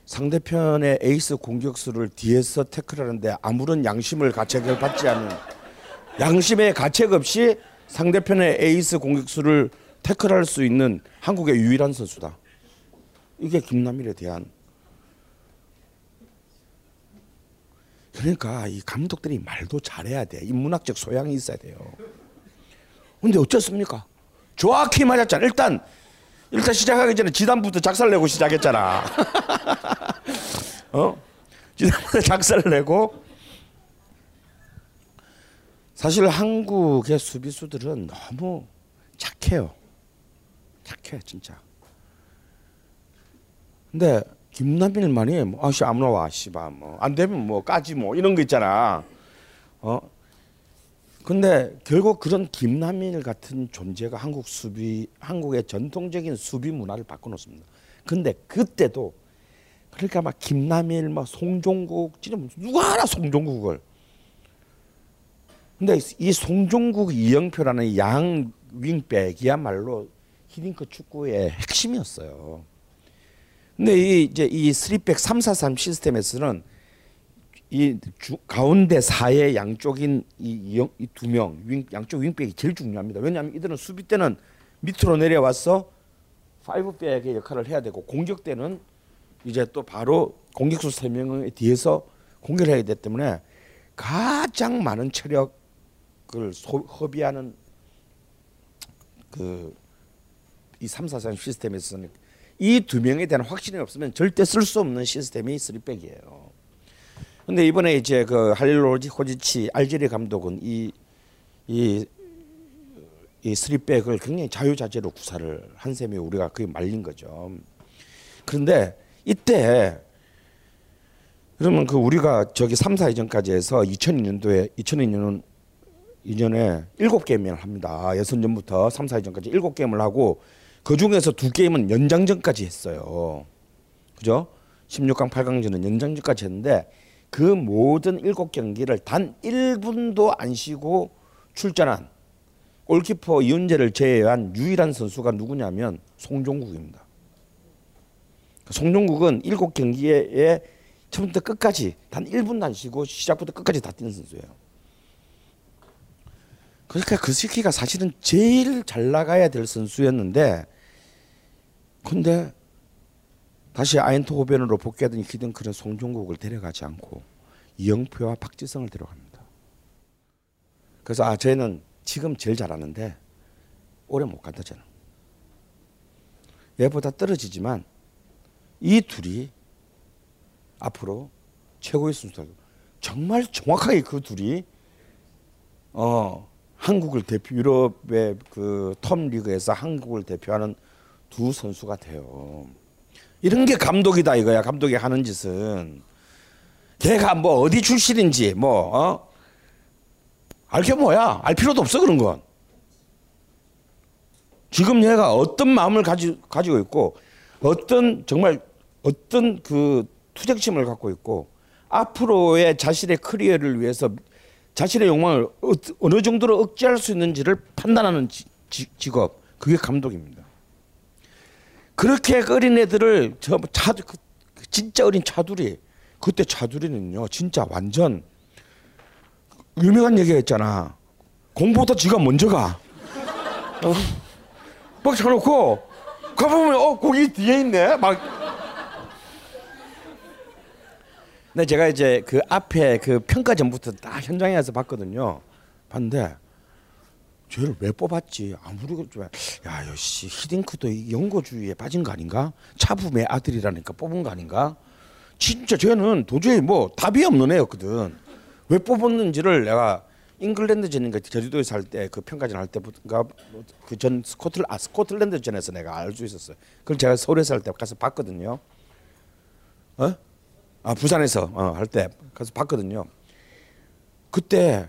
상대편의 에이스 공격수를 뒤에서 태클하는데 아무런 양심을 가책을 받지 않은 양심의 가책 없이 상대편의 에이스 공격수를 태클할 수 있는 한국의 유일한 선수다. 이게 김남일에 대한 그러니까 이 감독들이 말도 잘해야 돼. 인문학적 소양이 있어야 돼요. 근데 어쩌습니까? 정확히 맞았잖아. 일단 일단 시작하기 전에 지단부터 작살 내고 시작했잖아. (laughs) 어? 지단부터 작살내고 사실 한국의 수비수들은 너무 착해요. 착해 진짜. 근데 김남일만이 뭐 아씨 아무나 와 씨바 뭐안 되면 뭐 까지 뭐 이런 거 있잖아. 어? 근데 결국 그런 김남일 같은 존재가 한국 수비 한국의 전통적인 수비 문화를 바꿔놓습니다. 근데 그때도 그러니까 막 김남일 막 송종국 뭐 누가 알아 송종국을. 근데 이 송종국 이영표라는 양 윙백이야말로 히딩크 축구의 핵심이었어요. 근데 이 이제 이 스리백 343 시스템에서는 이 주, 가운데 사의 양쪽인 이두 명 양쪽 윙백이 제일 중요합니다. 왜냐하면 이들은 수비 때는 밑으로 내려와서 파이브백의 역할을 해야 되고 공격 때는 이제 또 바로 공격수 세 명의 뒤에서 공격을 해야 되기 때문에 가장 많은 체력을 소, 허비하는 그 이 343 시스템에서는 이두 명에 대한 확신이 없으면 절대 쓸 수 없는 시스템이 쓰리백이에요. 근데 이번에 이제 그 할릴 호지치 알제리 감독은 이 이 이 쓰리백을 굉장히 자유자재로 구사를 한 셈이 우리가 그게 말린 거죠. 그런데 이때 그러면 그 우리가 저기 3, 4 이전까지 해서 2002년도에 2002년은 이전에 일곱 게임을 합니다. 예선 전부터 3, 4 이전까지 일곱 게임을 하고 그 중에서 두 게임은 연장전까지 했어요. 그죠? 16강, 8강전은 연장전까지 했는데 그 모든 일곱 경기를 단 1분도 안 쉬고 출전한 골키퍼 이훈재를 제외한 유일한 선수가 누구냐면 송종국입니다. 송종국은 일곱 경기에 처음부터 끝까지 단 1분도 안 쉬고 시작부터 끝까지 다 뛰는 선수예요. 그러니까 그 새끼가 사실은 제일 잘 나가야 될 선수였는데 근데 다시 아인트호벤으로 복귀하더니 히든크는 송종국을 데려가지 않고 이영표와 박지성을 데려갑니다. 그래서 아 저희는 지금 제일 잘하는데 오래 못 간다 저는. 얘보다 떨어지지만 이 둘이 앞으로 최고의 선수들 정말 정확하게 그 둘이 어 한국을 대표 유럽의 그톱 리그에서 한국을 대표하는 두 선수가 돼요. 이런 게 감독이다 이거야. 감독이 하는 짓은 걔가 뭐 어디 출신인지 뭐 어? 알게 뭐야? 알 필요도 없어 그런 건. 지금 얘가 어떤 마음을 가지, 가지고 있고 어떤 정말 어떤 그 투쟁심을 갖고 있고 앞으로의 자신의 커리어를 위해서 자신의 욕망을 어- 어느 정도로 억제할 수 있는지를 판단하는 지- 지- 직업 그게 감독입니다. 그렇게 어린 애들을 저 차, 그 진짜 어린 차두리. 그때 차두리는요 진짜 완전 유명한 얘기가 있잖아. 공보다 지가 먼저 가. 어? 막 쳐놓고 가보면 어 거기 뒤에 있네. 막. 근데 제가 이제 그 앞에 그 평가 전부터 딱 현장에 가서 봤거든요. 봤는데 쟤를 왜 뽑았지? 아무리 야, 역시 히딩크도 이 영고주의에 빠진 거 아닌가? 차붐의 아들이라니까 뽑은 거 아닌가? 진짜 쟤는 도저히 뭐 답이 없는 애였거든. 왜 뽑았는지를 내가 잉글랜드전인가 제주도에 살때그 평가전 할 때부터 그전 스코틀 아 스코틀랜드전에서 내가 알 수 있었어요. 그걸 제가 서울에 살때 가서 봤거든요. 어? 아 부산에서 어, 할 때 가서 봤거든요. 그때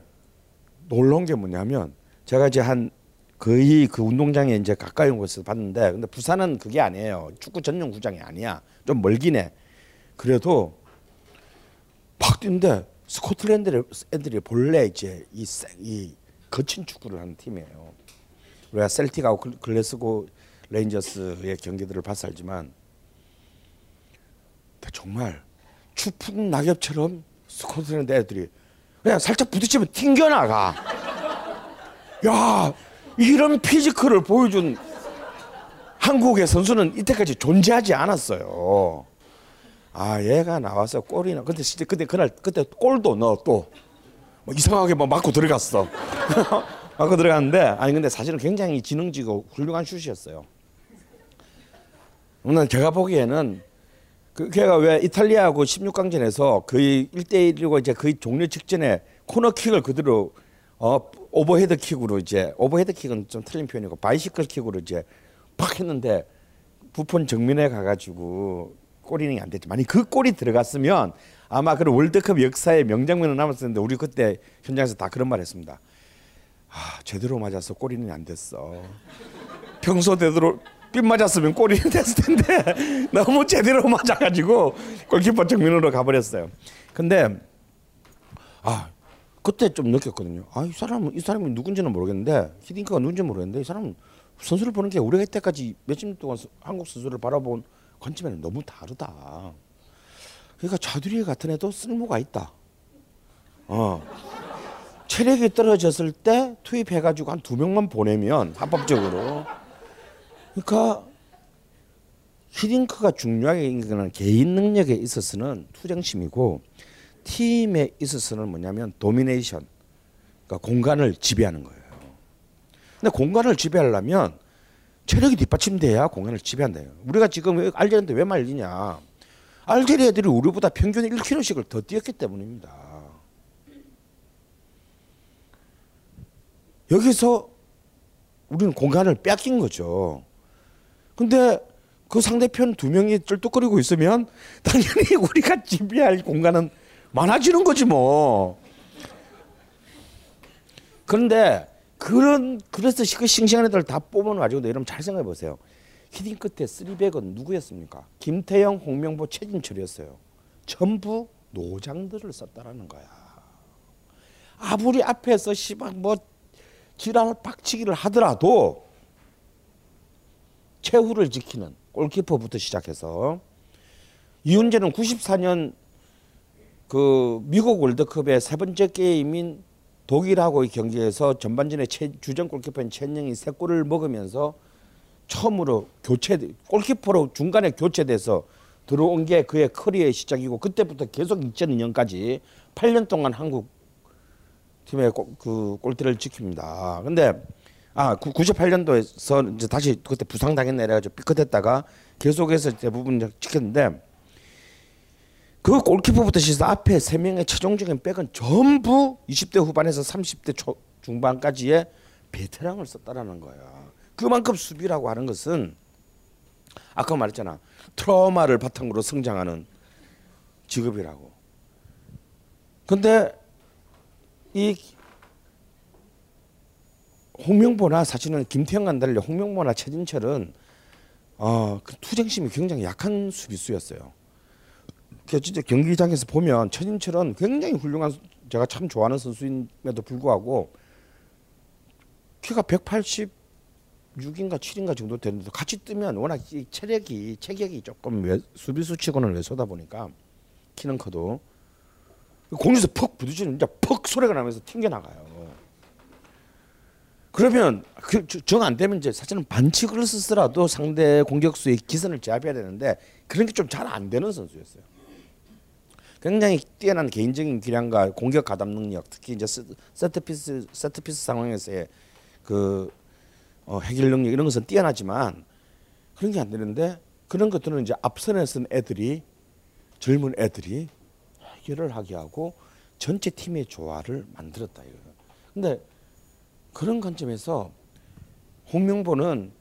놀라운 게 뭐냐면 제가 이제 한 거의 그 운동장에 이제 가까이 온 곳에서 봤는데 근데 부산은 그게 아니에요. 축구 전용 구장이 아니야. 좀 멀긴 해. 그래도 막 뛰는데 스코틀랜드 애들이 본래 이제 이, 세- 이 거친 축구를 하는 팀이에요. 우리가 셀틱하고 글- 글래스고 레인저스의 경기들을 봐서 알지만 정말 추풍 낙엽처럼 스코틀랜드 애들이 그냥 살짝 부딪히면 튕겨나가. 야 이런 피지컬을 보여준 한국의 선수는 이때까지 존재하지 않았어요. 아 얘가 나와서 골이나 근데 진짜 그때 그날 그때 골도 넣어 또 뭐 이상하게 뭐 맞고 들어갔어. (laughs) 맞고 들어갔는데 아니 근데 사실은 굉장히 지능적이고 훌륭한 슛이었어요. 난 제가 보기에는 그 걔가 왜 이탈리아하고 16강전에서 거의 1대 1이고 이제 거의 종료 직전에 코너킥을 그대로 어 오버헤드 킥으로 이제 오버헤드 킥은 좀 틀린 표현이고 바이시클 킥으로 이제 팍 했는데 부폰 정면에 가가지고 골인이 안 됐지. 만약 그 골이 들어갔으면 아마 그 월드컵 역사의 명장면은 남았을 텐데 우리 그때 현장에서 다 그런 말 했습니다. 아 제대로 맞아서 골인이 안 됐어. 평소대로 빗 맞았으면 골이닝 됐을 텐데 (laughs) 너무 제대로 맞아가지고 골키퍼 정면으로 가버렸어요. 근데 아 그때 좀 느꼈거든요. 아 이 사람은 이 사람이 누군지는 모르겠는데 히딩크가 누군지 모르겠는데 이 사람은 선수를 보는 게 우리가 이때까지 며칠 년 동안 서- 한국 선수를 바라본 관점에는 너무 다르다. 그러니까 자두리 같은 애도 쓸모가 있다. 어. 체력이 떨어졌을 때 투입해가지고 한 두 명만 보내면 합법적으로. 그러니까 히딩크가 중요하게 거는 개인 능력에 있어서는 투쟁심이고 팀에 있어서는 뭐냐면 도미네이션. 그러니까 공간을 지배하는 거예요. 근데 공간을 지배하려면 체력이 뒷받침돼야 공간을 지배한다요. 우리가 지금 왜 알제리한테 왜 말리냐? 알제리 애들이 우리보다 평균 1km씩을 더 뛰었기 때문입니다. 여기서 우리는 공간을 뺏긴 거죠. 근데 그 상대편 두 명이 쩔뚝거리고 있으면 당연히 (laughs) 우리가 지배할 공간은 많아지는 거지 뭐. 그런데 그런 그래서 그 싱싱한 애들 다 뽑아가지고 여러분 잘 생각해 보세요. 히딩 끝에 쓰리백은 누구였습니까? 김태형, 홍명보, 최진철이었어요. 전부 노장들을 썼다라는 거야. 아무리 앞에서 시방 뭐 지랄 박치기를 하더라도 최후를 지키는 골키퍼부터 시작해서 이훈재는 94년 그 미국 월드컵의 세 번째 게임인 독일하고의 경기에서 전반전에 최, 주전 골키퍼인 최영이 세 골을 먹으면서 처음으로 교체 골키퍼로 중간에 교체돼서 들어온 게 그의 커리어의 시작이고 그때부터 계속 2002년까지 8년 동안 한국 팀의 골- 그 골대를 지킵니다. 근데 아 98년도에서 이제 다시 그때 부상 당했네 그래가지고 삐끗했다가 계속해서 대부분 지켰는데 그 골키퍼부터 시작해서 앞에 세 명의 최종적인 백은 전부 20대 후반에서 30대 초 중반까지의 베테랑을 썼다라는 거야. 그만큼 수비라고 하는 것은 아까 말했잖아. 트라우마를 바탕으로 성장하는 직업이라고. 근데 이 홍명보나 사실은 김태형과는 달리 홍명보나 최진철은 어, 그 투쟁심이 굉장히 약한 수비수였어요. 그 진짜 경기장에서 보면 최진철은 굉장히 훌륭한 수- 제가 참 좋아하는 선수임에도 불구하고 키가 186인가 7인가 정도 되는데 같이 뜨면 워낙 이 체력이 체격이 조금 외, 수비수 치고는 왜소다 보니까 키는 커도 공에서 퍽 부딪히는 진짜 퍽 소리가 나면서 튕겨 나가요. 그러면 정안 되면 이제 사실은 반칙을 쓰더라도 상대 공격수의 기선을 제압해야 되는데 그런 게 좀 잘 안 되는 선수였어요. 굉장히 뛰어난 개인적인 기량과 공격 가담 능력, 특히 이제 세- 세트피스 세트피스 상황에서의 그 어, 해결 능력 이런 것은 뛰어나지만 그런 게 안 되는데 그런 것들은 이제 앞선에 쓴 애들이 젊은 애들이 해결을 하게 하고 전체 팀의 조화를 만들었다 이거예요. 근데 그런 관점에서 홍명보는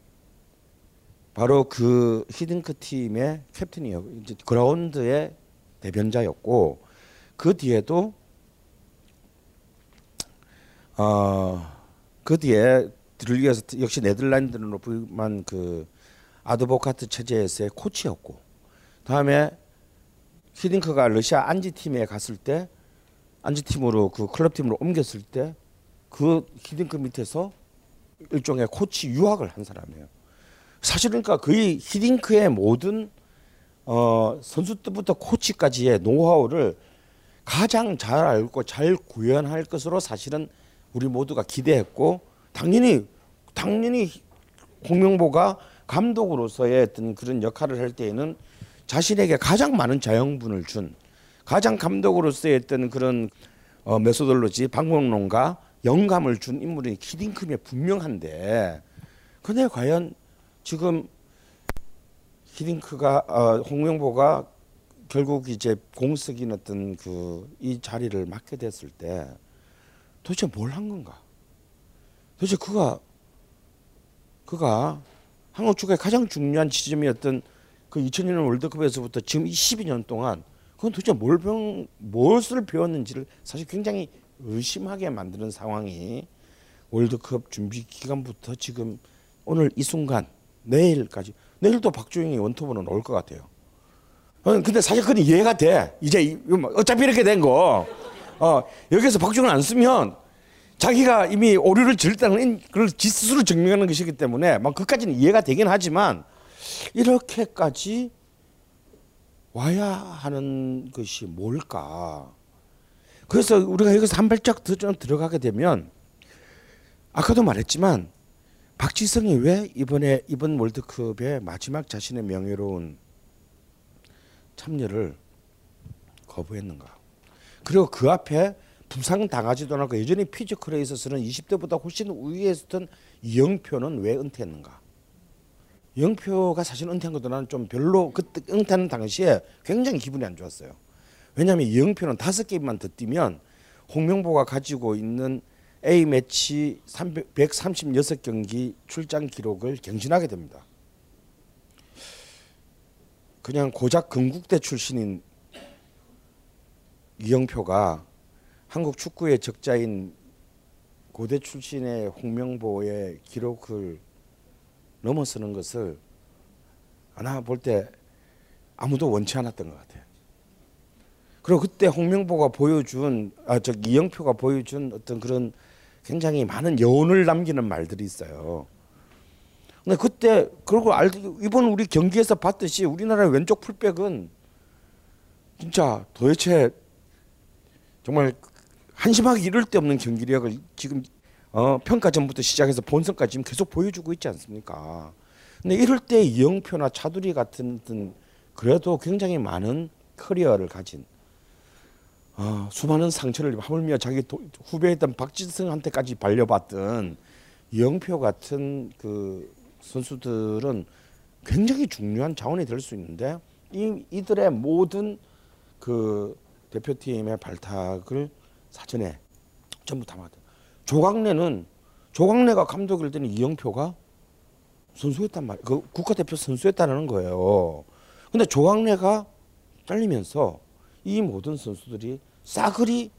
바로 그 히딩크 팀의 캡틴이었고 이제 그라운드의 대변자였고 그 뒤에도 어그 뒤에 위해서 역시 네덜란드로 부임한 그 아드보카트 체제에서의 코치였고 다음에 히딩크가 러시아 안지 팀에 갔을 때 안지 팀으로 그 클럽 팀으로 옮겼을 때 그 히딩크 밑에서 일종의 코치 유학을 한 사람이에요. 사실 그러니까 거의 히딩크의 모든 어, 선수 때부터 코치까지의 노하우를 가장 잘 알고 잘 구현할 것으로 사실은 우리 모두가 기대했고 당연히 당연히 홍명보가 감독으로서의 어떤 그런 역할을 할 때에는 자신에게 가장 많은 자영분을 준 가장 감독으로서의 어떤 그런 어, 메소돌로지 방법론과 영감을 준 인물이 히딩크면 분명한데 근데 과연 지금 히딩크가 어, 홍명보가 결국 이제 공석인 어떤 그 이 자리를 맡게 됐을 때 도대체 뭘 한 건가? 도대체 그가 그가 한국 축구의 가장 중요한 지점이었던 그 2000년 월드컵에서부터 지금 이 12년 동안 그건 도대체 뭘 배운 무엇을 배웠는지를 사실 굉장히 의심하게 만드는 상황이 월드컵 준비 기간부터 지금 오늘 이 순간 내일까지 내일도 박주영이 원톱으로 나올 것 같아요. 어, 근데 사실 그건 이해가 돼. 이제 이- 뭐 어차피 이렇게 된 거. 어, 여기서 박주영을 안 쓰면 자기가 이미 오류를 저질렀다는 그걸 지 스스로 증명하는 것이기 때문에 막 그까지는 이해가 되긴 하지만 이렇게까지 와야 하는 것이 뭘까? 그래서 우리가 여기서 한 발짝 더 좀 들어가게 되면 아까도 말했지만 박지성이 왜 이번에 이번 월드컵의 마지막 자신의 명예로운 참여를 거부했는가? 그리고 그 앞에 부상 당하지도 않고 여전히 피지컬에 있어서는 20대보다 훨씬 우위에 있었던 이영표는 왜 은퇴했는가? 이영표가 사실 은퇴한 것도 나는 좀 별로 그때 은퇴하는 당시에 굉장히 기분이 안 좋았어요. 왜냐하면 이영표는 다섯 게임만 더 뛰면 홍명보가 가지고 있는 A 매치 300, 136경기 출장 기록을 경신하게 됩니다. 그냥 고작 건국대 출신인 이영표가 한국 축구의 적자인 고대 출신의 홍명보의 기록을 넘어서는 것을 하나 볼 때 아무도 원치 않았던 것 같아요. 그리고 그때 홍명보가 보여준 아저 이영표가 보여준 어떤 그런 굉장히 많은 여운을 남기는 말들이 있어요. 근데 그때 그리고 알 이번 우리 경기에서 봤듯이 우리나라의 왼쪽 풀백은 진짜 도대체 정말 한심하게 이럴 데 없는 경기력을 지금 어, 평가전부터 시작해서 본선까지 지금 계속 보여주고 있지 않습니까? 근데 이럴 때 이영표나 차두리 같은 등 그래도 굉장히 많은 커리어를 가진 어, 수많은 상처를 하물며 자기 도, 후배였던 박지성한테까지 발려봤던 이영표 같은 그 선수들은 굉장히 중요한 자원이 될 수 있는데 이 이들의 모든 그 대표팀의 발탁을 사전에 전부 담았다. 조광래는 조광래가 감독일 때는 이영표가 선수였단 말이에요. 그 국가대표 선수였다는 거예요. 근데 조광래가 잘리면서 이 모든 선수들이 싸그리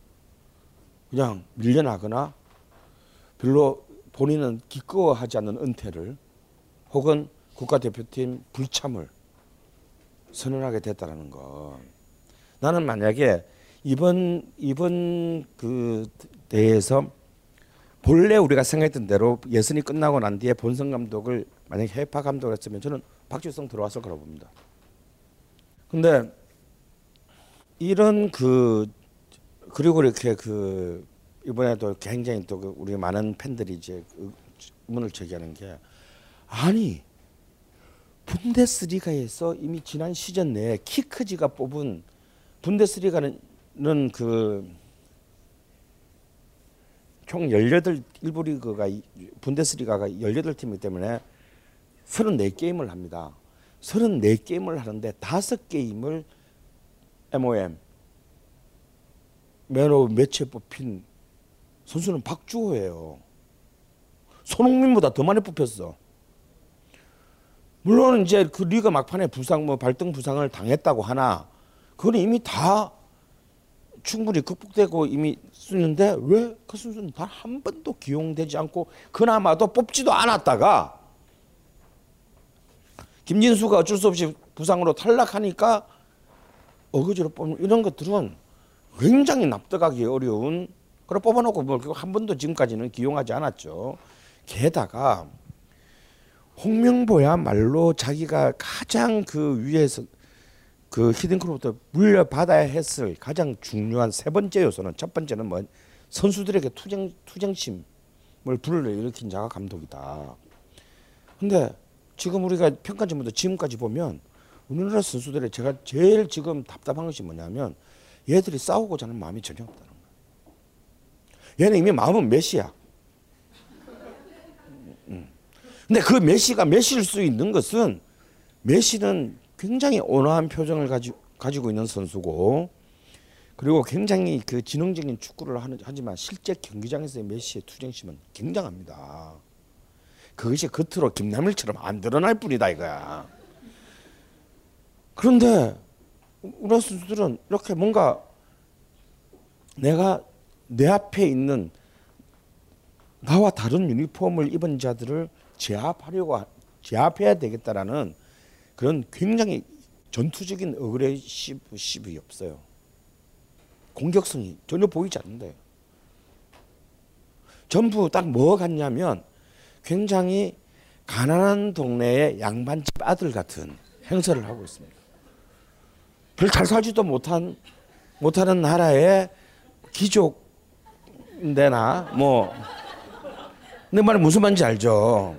그냥 밀려나거나 별로 본인은 기꺼워하지 않는 은퇴를 혹은 국가대표팀 불참을 선언하게 됐다라는 거. 나는 만약에 이번 이번 그 대회에서 본래 우리가 생각했던 대로 예선이 끝나고 난 뒤에 본선 감독을 만약 해파 감독을 했으면 저는 박지성 들어왔을 거라고 봅니다. 근데 이런 그 그리고 이렇게 그 이번에도 굉장히 또그 우리 많은 팬들이 이제 의문을 제기하는 게 아니 분데스리가에서 이미 지난 시즌 내에 키크지가 뽑은 분데스리가는 그 총 18, 일부 리그가 분데스리가가 18팀이기 때문에 34게임을 합니다. 34게임을 하는데 5게임을 MOM man of match에 뽑힌 선수는 박주호예요. 손흥민보다 더 많이 뽑혔어. 물론 이제 그 리그 막판에 부상 뭐 발등 부상을 당했다고 하나 그건 이미 다 충분히 극복되고 이미 쓰는데 왜 그 선수는 단 한 번도 기용되지 않고 그나마도 뽑지도 않았다가 김진수가 어쩔 수 없이 부상으로 탈락하니까 어거지로 뽑는 이런 것들은 굉장히 납득하기 어려운 그걸 뽑아놓고 뭐 한 번도 지금까지는 기용하지 않았죠. 게다가 홍명보야말로 자기가 가장 그 위에서 그 히든크로부터 물려받아야 했을 가장 중요한 세 번째 요소는 첫 번째는 뭐 선수들에게 투쟁 투쟁심을 불러일으킨 자가 감독이다. 근데 지금 우리가 평가 전부터 지금까지 보면 우리나라 선수들의 제가 제일 지금 답답한 것이 뭐냐면 얘들이 싸우고자 하는 마음이 전혀 없다는 거예요. 얘는 이미 마음은 메시야. 근데 그 메시가 메시일 수 있는 것은 메시는 굉장히 온화한 표정을 가지, 가지고 있는 선수고 그리고 굉장히 그 지능적인 축구를 하는, 하지만 실제 경기장에서의 메시의 투쟁심은 굉장합니다. 그것이 겉으로 김남일처럼 안 드러날 뿐이다 이거야. 그런데 우리 선수들은 이렇게 뭔가 내가 내 앞에 있는 나와 다른 유니폼을 입은 자들을 제압하려고 제압해야 되겠다라는 그런 굉장히 전투적인 어그레시브십이 없어요. 공격성이 전혀 보이지 않는데 전부 딱 뭐 같냐면 굉장히 가난한 동네의 양반집 아들 같은 행세를 하고 있습니다. 별 잘 살지도 못한 못하는 나라의 귀족인데나 뭐 내 말이 무슨 말인지 알죠?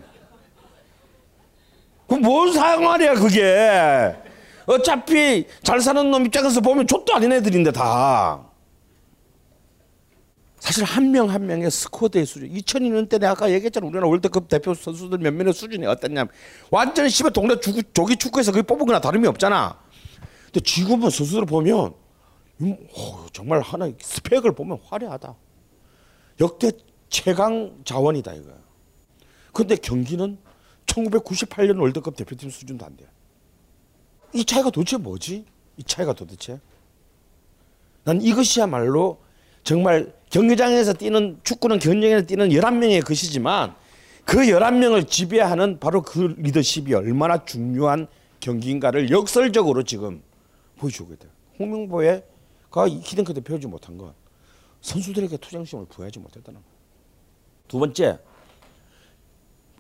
그뭔 상관이야 그게? 어차피 잘 사는 놈 입장에서 보면 족도 아닌 애들인데 다. 사실 한명한 명의 스쿼드의 수준. 2002년 때 내가 아까 얘기했잖아. 우리나라 월드컵 대표 선수들 몇 명의 수준이 어땠냐면 완전히 씨발 동네 축구, 조기 축구에서 그게 뽑은 거나 다름이 없잖아. 근데 지금은 선수들 보면 음, 오, 정말 하나 스펙을 보면 화려하다. 역대 최강 자원이다 이거야. 근데 경기는 1998년 월드컵 대표팀 수준도 안 돼. 이 차이가 도대체 뭐지? 이 차이가 도대체? 난 이것이야말로 정말 경기장에서 뛰는 축구는 경기장에서 뛰는 11명의 것이지만 그 11명을 지배하는 바로 그 리더십이 얼마나 중요한 경기인가를 역설적으로 지금 보여주게 돼요. 홍명보가 히든카드 배우지 못한 건 선수들에게 투쟁심을 부여하지 못했다는 거예요. 두 번째,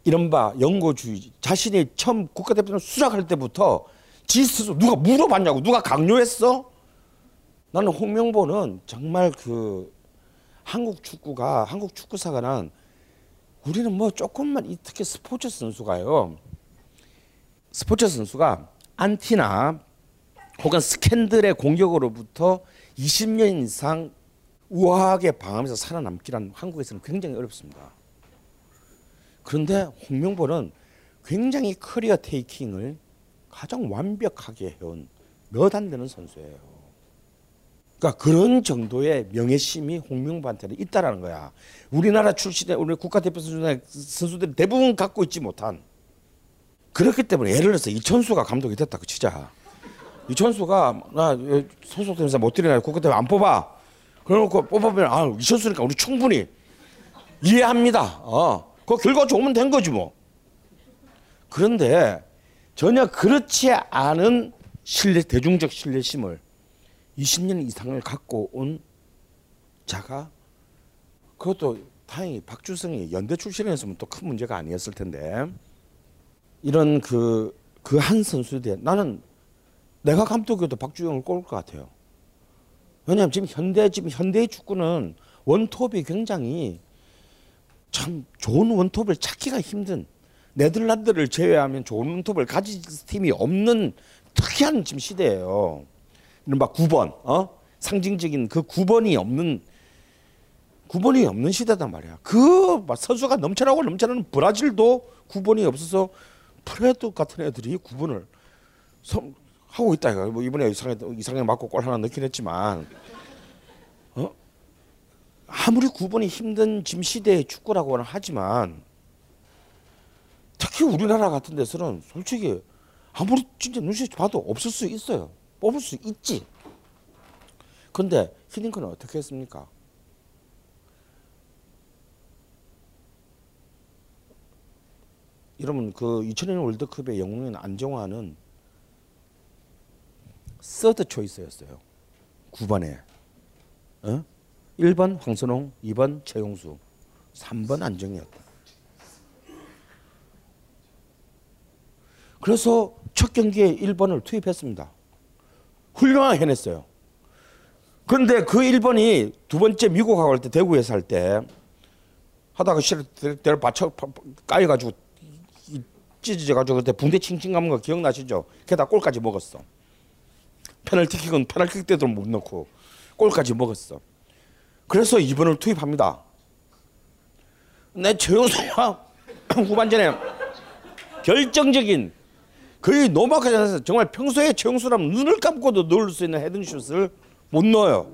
이른바 영고주의 자신이 처음 국가대표팀 수락할 때부터 지 스스로 누가 물어봤냐고 누가 강요했어? 나는 홍명보는 정말 그 한국 축구가 한국 축구사가는 우리는 뭐 조금만 이 특히 스포츠 선수가요. 스포츠 선수가 안티나 혹은 스캔들의 공격으로부터 20년 이상 우아하게 방하면서 살아남기란 한국에서는 굉장히 어렵습니다. 그런데 홍명보는 굉장히 커리어 테이킹을 가장 완벽하게 해온 몇 안 되는 선수예요. 그러니까 그런 정도의 명예심이 홍명보한테는 있다라는 거야. 우리나라 출신의 우리 국가대표 선수들 대부분 갖고 있지 못한 그렇기 때문에 예를 들어서 이천수가 감독이 됐다 그 치자. 이천수가 나 소속되면서 못 뛰어나 국가대표 안 뽑아. 그러놓고 뽑아보면 아 이천수니까 우리 충분히 이해합니다. 어, 그 결과 좋으면 된 거지 뭐. 그런데 전혀 그렇지 않은 신뢰 대중적 신뢰심을 20년 이상을 갖고 온 자가 그것도 다행히 박주성이 연대 출신이었으면 또 큰 문제가 아니었을 텐데 이런 그 그 한 선수에 대해 나는 내가 감독이어도 박주영을 꼽을 것 같아요. 왜냐하면 지금 현대 지금 현대의 축구는 원톱이 굉장히 참 좋은 원톱을 찾기가 힘든 네덜란드를 제외하면 좋은 원톱을 가진 팀이 없는 특이한 지금 시대예요. 이른바 9번, 어? 상징적인 그 9번이 없는 9번이 없는 시대단 말이야. 그막 선수가 넘쳐나고 넘쳐나는 브라질도 9번이 없어서 프레드 같은 애들이 9번을 하고 있다 이거. 뭐 이번에 이상하게 이상하게 맞고 골 하나 넣긴 했지만 어? 아무리 9번이 힘든 지금 시대의 축구라고는 하지만 특히 우리나라 같은 데서는 솔직히 아무리 진짜 눈치 봐도 없을 수 있어요. 뽑을 수 있지. 근데 히딩크는 어떻게 했습니까? 여러분 그 2002년 월드컵의 영웅인 안정환은 서드 초이스였어요. 9번에. 어? 1번 황선홍, 2번 최용수, 3번 안정이었다. 그래서 첫 경기에 1번을 투입했습니다. 훌륭하게 해냈어요. 그런데 그 1번이 두 번째 미국하고 할 때 대구에서 할 때 하다가 실대를 받쳐 까여가지고 찢어져가지고 그때 붕대 칭칭 감은 거 기억나시죠? 게다가 골까지 먹었어. 페널티킥은 페널티킥 때도 못 넣고 골까지 먹었어. 그래서 2번을 투입합니다. 내 최용수가 (laughs) 후반전에 결정적인 거의 노마크지 않아서 정말 평소에 최용수라면 눈을 감고도 넣을 수 있는 헤딩슛을 못 넣어요.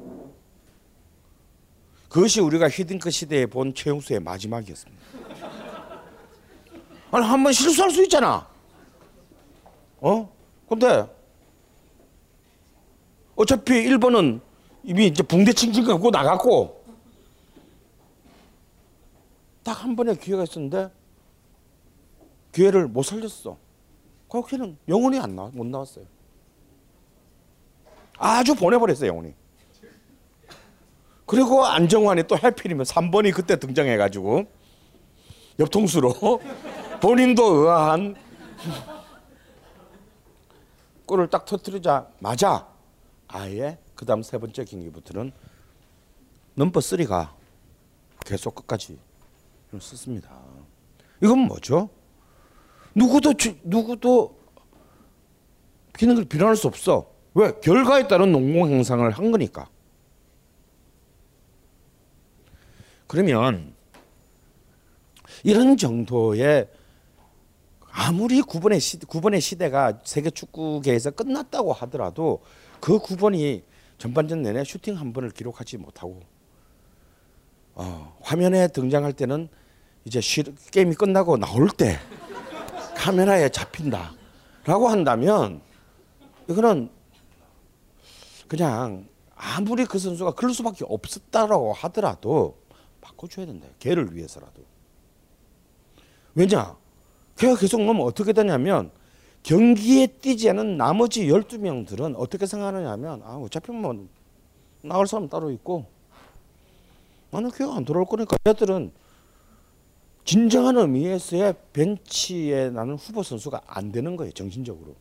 그것이 우리가 히딩크 시대에 본 최용수의 마지막이었습니다. 아니 한 번 실수할 수 있잖아. 어? 근데 어차피 1번은 이미 이제 붕대 칭칭 갖고 나갔고 딱 한 번의 기회가 있었는데 기회를 못 살렸어. 거기는 영혼이 안 나, 못 나왔어요. 아주 보내버렸어요, 영혼이. 그리고 안정환이 또 해필이면 3번이 그때 등장해가지고 옆통수로 (laughs) 본인도 의아한 골을 딱 터뜨리자마자 아예 그 다음 세 번째 경기부터는 넘버 3가 계속 끝까지 썼습니다. 이건 뭐죠? 누구도 누구도 기능을 비난할 수 없어. 왜? 결과에 따른 농공 행상을 한 거니까. 그러면 이런 정도의 아무리 9번의 시, 9번의 시대가 세계 축구계에서 끝났다고 하더라도 그 9번이 전반전 내내 슈팅 한 번을 기록하지 못하고 어, 화면에 등장할 때는 이제 쉬, 게임이 끝나고 나올 때 카메라에 잡힌다라고 한다면 이거는 그냥 아무리 그 선수가 그럴 수밖에 없었다라고 하더라도 바꿔줘야 된다. 걔를 위해서라도. 왜냐? 걔가 계속 넣으면 어떻게 되냐면 경기에 뛰지 않은 나머지 12명들은 어떻게 생각하느냐면 아, 어차피 뭐 나갈 사람 따로 있고 나는 걔가 안 돌아올 거니까 얘들은 진정한 의미에서의 벤치에 나는 후보 선수가 안 되는 거예요 정신적으로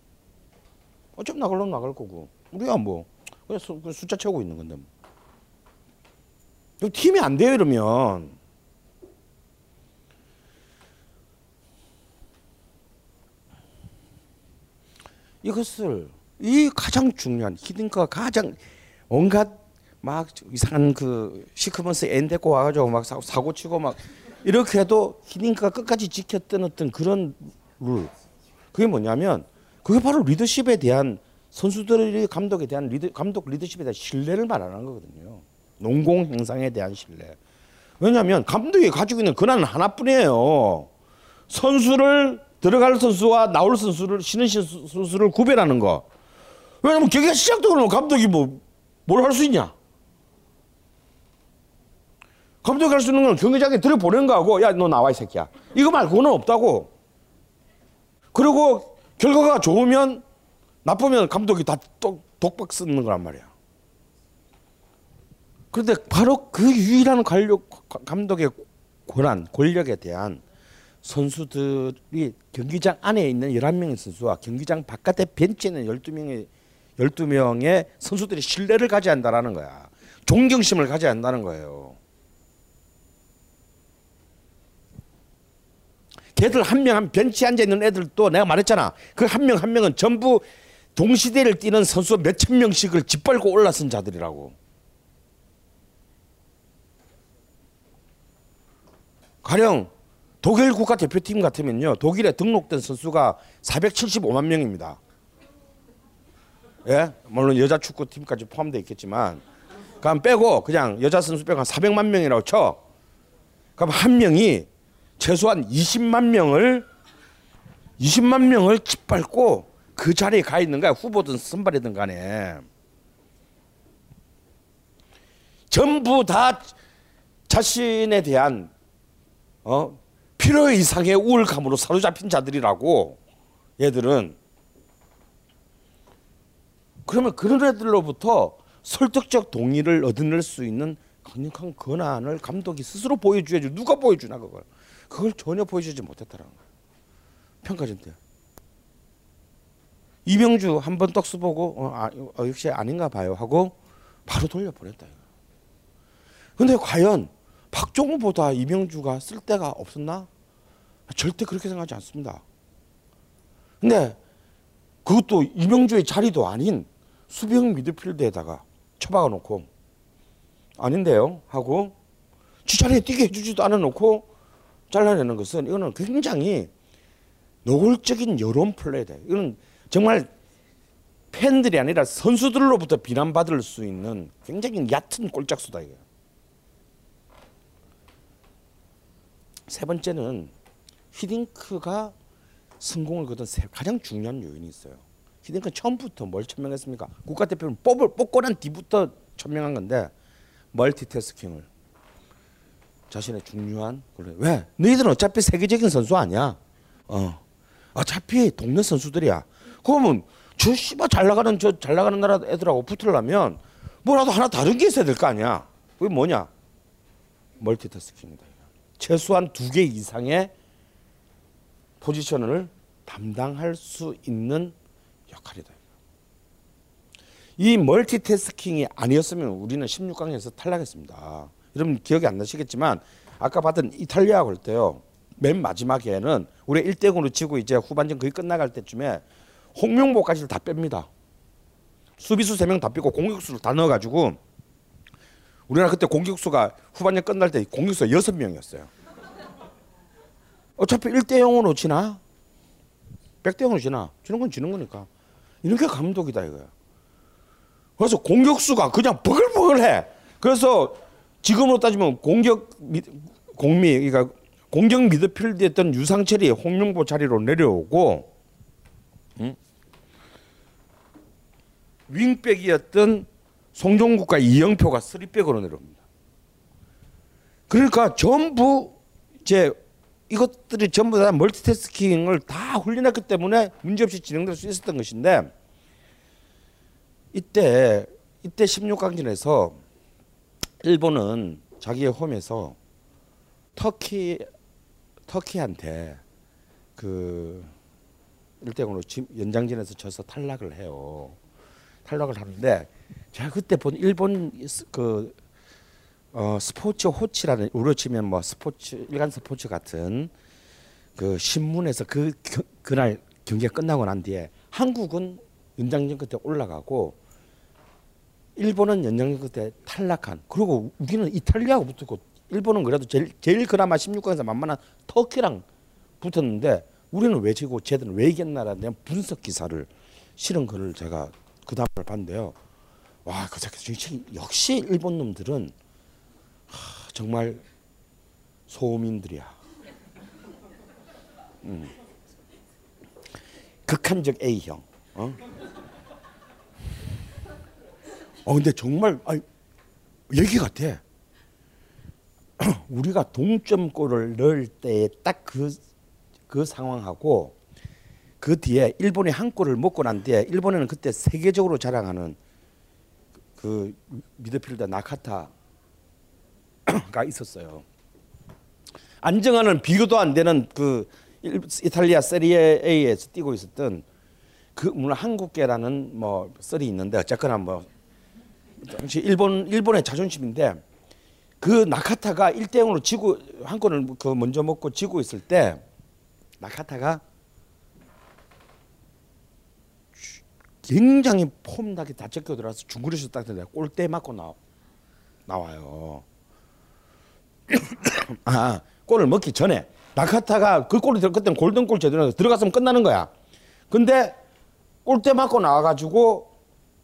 어차피 나갈려면 나갈 거고 우리가 뭐 그냥 수- 그 숫자 채우고 있는 건데. 뭐. 팀이 안 돼요 이러면. 이것을 이 가장 중요한 히딩크가 가장 온갖 막 이상한 그 시커먼스 앤 데리고 와가지고 막 사- 사고 치고 막 이렇게 해도 히딩크가 끝까지 지켰던 어떤 그런 룰 그게 뭐냐면 그게 바로 리더십에 대한 선수들의 감독에 대한 리더 감독 리더십에 대한 신뢰를 말하는 거거든요. 농공 행상에 대한 신뢰. 왜냐하면 감독이 가지고 있는 권한은 하나뿐이에요. 선수를 들어갈 선수와 나올 선수를 시- 선수를 구별하는 거. 왜냐면 경기가 시작도 그러면 감독이 뭐 뭘 할 수 있냐? 감독이 할 수 있는 건 경기장에 들여보내는 거하고 야 너 나와 이 새끼야. 이거 말고는 없다고. 그리고 결과가 좋으면 나쁘면 감독이 다 독, 독박 쓰는 거란 말이야. 그런데 바로 그 유일한 관력 감독의 권한, 권력에 대한 선수들이 경기장 안에 있는 11명의 선수와 경기장 바깥에 벤치에 있는 12명의 12명의 선수들이 신뢰를 가져야 한다라는 거야. 존경심을 가져야 한다는 거예요. 걔들 한 명 한 벤치에 앉아 있는 애들도 내가 말했잖아. 그 한 명 한 명은 전부 동시대를 뛰는 선수 몇 천 명씩을 짓밟고 올라선 자들이라고. 가령 독일 국가대표팀 같으면요. 독일에 등록된 선수가 475만 명입니다. 예? 물론 여자 축구팀까지 포함되어 있겠지만 그럼 빼고 그냥 여자 선수 빼고 한 400만 명이라고 쳐. 그럼 한 명이 최소한 20만 명을 20만 명을 짓밟고 그 자리에 가 있는 거야. 후보든 선발이든 간에. 전부 다 자신에 대한 어? 필요 이상의 우울감으로 사로잡힌 자들이라고. 얘들은. 그러면 그런 애들로부터 설득적 동의를 얻어낼 수 있는 강력한 권한을 감독이 스스로 보여줘야지. 누가 보여주나 그걸. 그걸 전혀 보여주지 못했다라는 거야. 평가전 때. 이명주 한 번 떡수 보고 어, 아, 어, 역시 아닌가 봐요 하고 바로 돌려보냈다 이거. 근데 과연 박종우보다 이명주가 쓸 데가 없었나? 절대 그렇게 생각하지 않습니다. 근데 그것도 이명주의 자리도 아닌 수비형 미드필드에다가 처박아 놓고 아닌데요 하고 지 자리에 뛰게 해주지도 않아 놓고 잘라내는 것은 이거는 굉장히 노골적인 여론 플레이다. 이거는 정말 팬들이 아니라 선수들로부터 비난받을 수 있는 굉장히 얕은 꼴짝수다 이거. 세 번째는 히딩크가 성공을 거둔 세- 가장 중요한 요인이 있어요. 히딩크 처음부터 뭘 천명했습니까? 국가대표를 뽑을 뽑고 난 뒤부터 천명한 건데 멀티태스킹을 자신의 중요한 그래 왜 너희들은 어차피 세계적인 선수 아니야. 어 어차피 동네 선수들이야. 그러면 저 씨발 잘 나가는 저 잘 나가는 나라 애들하고 붙으려면 뭐라도 하나 다른 게 있어야 될 거 아니야. 그게 뭐냐? 멀티태스킹이다. 최소한 두 개 이상의 포지션을 담당할 수 있는 역할이다. 이 멀티태스킹이 아니었으면 우리는 16강에서 탈락했습니다. 여러분 기억이 안 나시겠지만 아까 봤던 이탈리아 걸 때요. 맨 마지막에는 우리 1대 0으로 지고 이제 후반전 거의 끝나갈 때쯤에 홍명보까지 다 뺍니다. 수비수 3명 다 빼고 공격수를 다 넣어가지고 우리나라 그때 공격수가 후반전 끝날 때 공격수가 6명이었어요. 어차피 1대 0으로 지나? 100대 0으로 지나? 지는 건 지는 거니까. 이렇게 감독이다 이거야. 그래서 공격수가 그냥 버글버글해. 그래서 지금으로 따지면 공격 미, 공미 그러니까 공격 미드필드였던 유상철이 홍명보 자리로 내려오고 응? 윙백이었던 송종국과 이영표가 쓰리백으로 내려옵니다. 그러니까 전부 이제 이것들이 전부 다 멀티태스킹을 다 훈련했기 때문에 문제없이 진행될 수 있었던 것인데 이때 이때 16강전에서 일본은 자기의 홈에서 터키 터키한테 그 1대 0으로 연장전에서 져서 탈락을 해요. 탈락을 하는데 제가 그때 본 일본 스- 그 어, 스포츠 호치라는 우리로 치면 뭐 스포츠 일간 스포츠 같은 그 신문에서 그 겨- 그날 경기가 끝나고 난 뒤에 한국은 연장전 끝에 올라가고 일본은 연장전 끝에 탈락한 그리고 우리는 이탈리아하고 붙었고 일본은 그래도 제일, 제일 그나마 16강에서 만만한 터키랑 붙었는데 우리는 왜 지고 쟤들은 왜 이겼나라는 분석 기사를 실은 글을 제가 그 다음을 봤는데요. 와, 그 새끼 역시 일본 놈들은 하, 정말 소민들이야. 음. 극한적 A형. 어? 어 근데 정말 아 얘기 같아. (clears throat) 우리가 동점골을 넣을 때딱그 그 상황하고 그 뒤에 일본이 한 골을 먹고 난 뒤에 일본에는 그때 세계적으로 자랑하는 그 미드필더 나카타가 있었어요. 안정환은 비교도 안 되는 그 일- 이탈리아 세리에 A에서 뛰고 있었던 그 물론 한국계라는 뭐 썰이 있는데 어쨌거나 뭐 당시 일본 일본의 자존심인데 그 나카타가 1대 0으로 지고 한 골을 그 먼저 먹고 지고 있을 때 나카타가 굉장히 폼나게 다 적겨 들어와서 중거리에서 딱 들어 골대 맞고 나 나와요. (coughs) 아 골을 먹기 전에 나카타가 그 골을 들어 그때는 골든골 제대로 들어갔으면 끝나는 거야. 근데 골대 맞고 나와가지고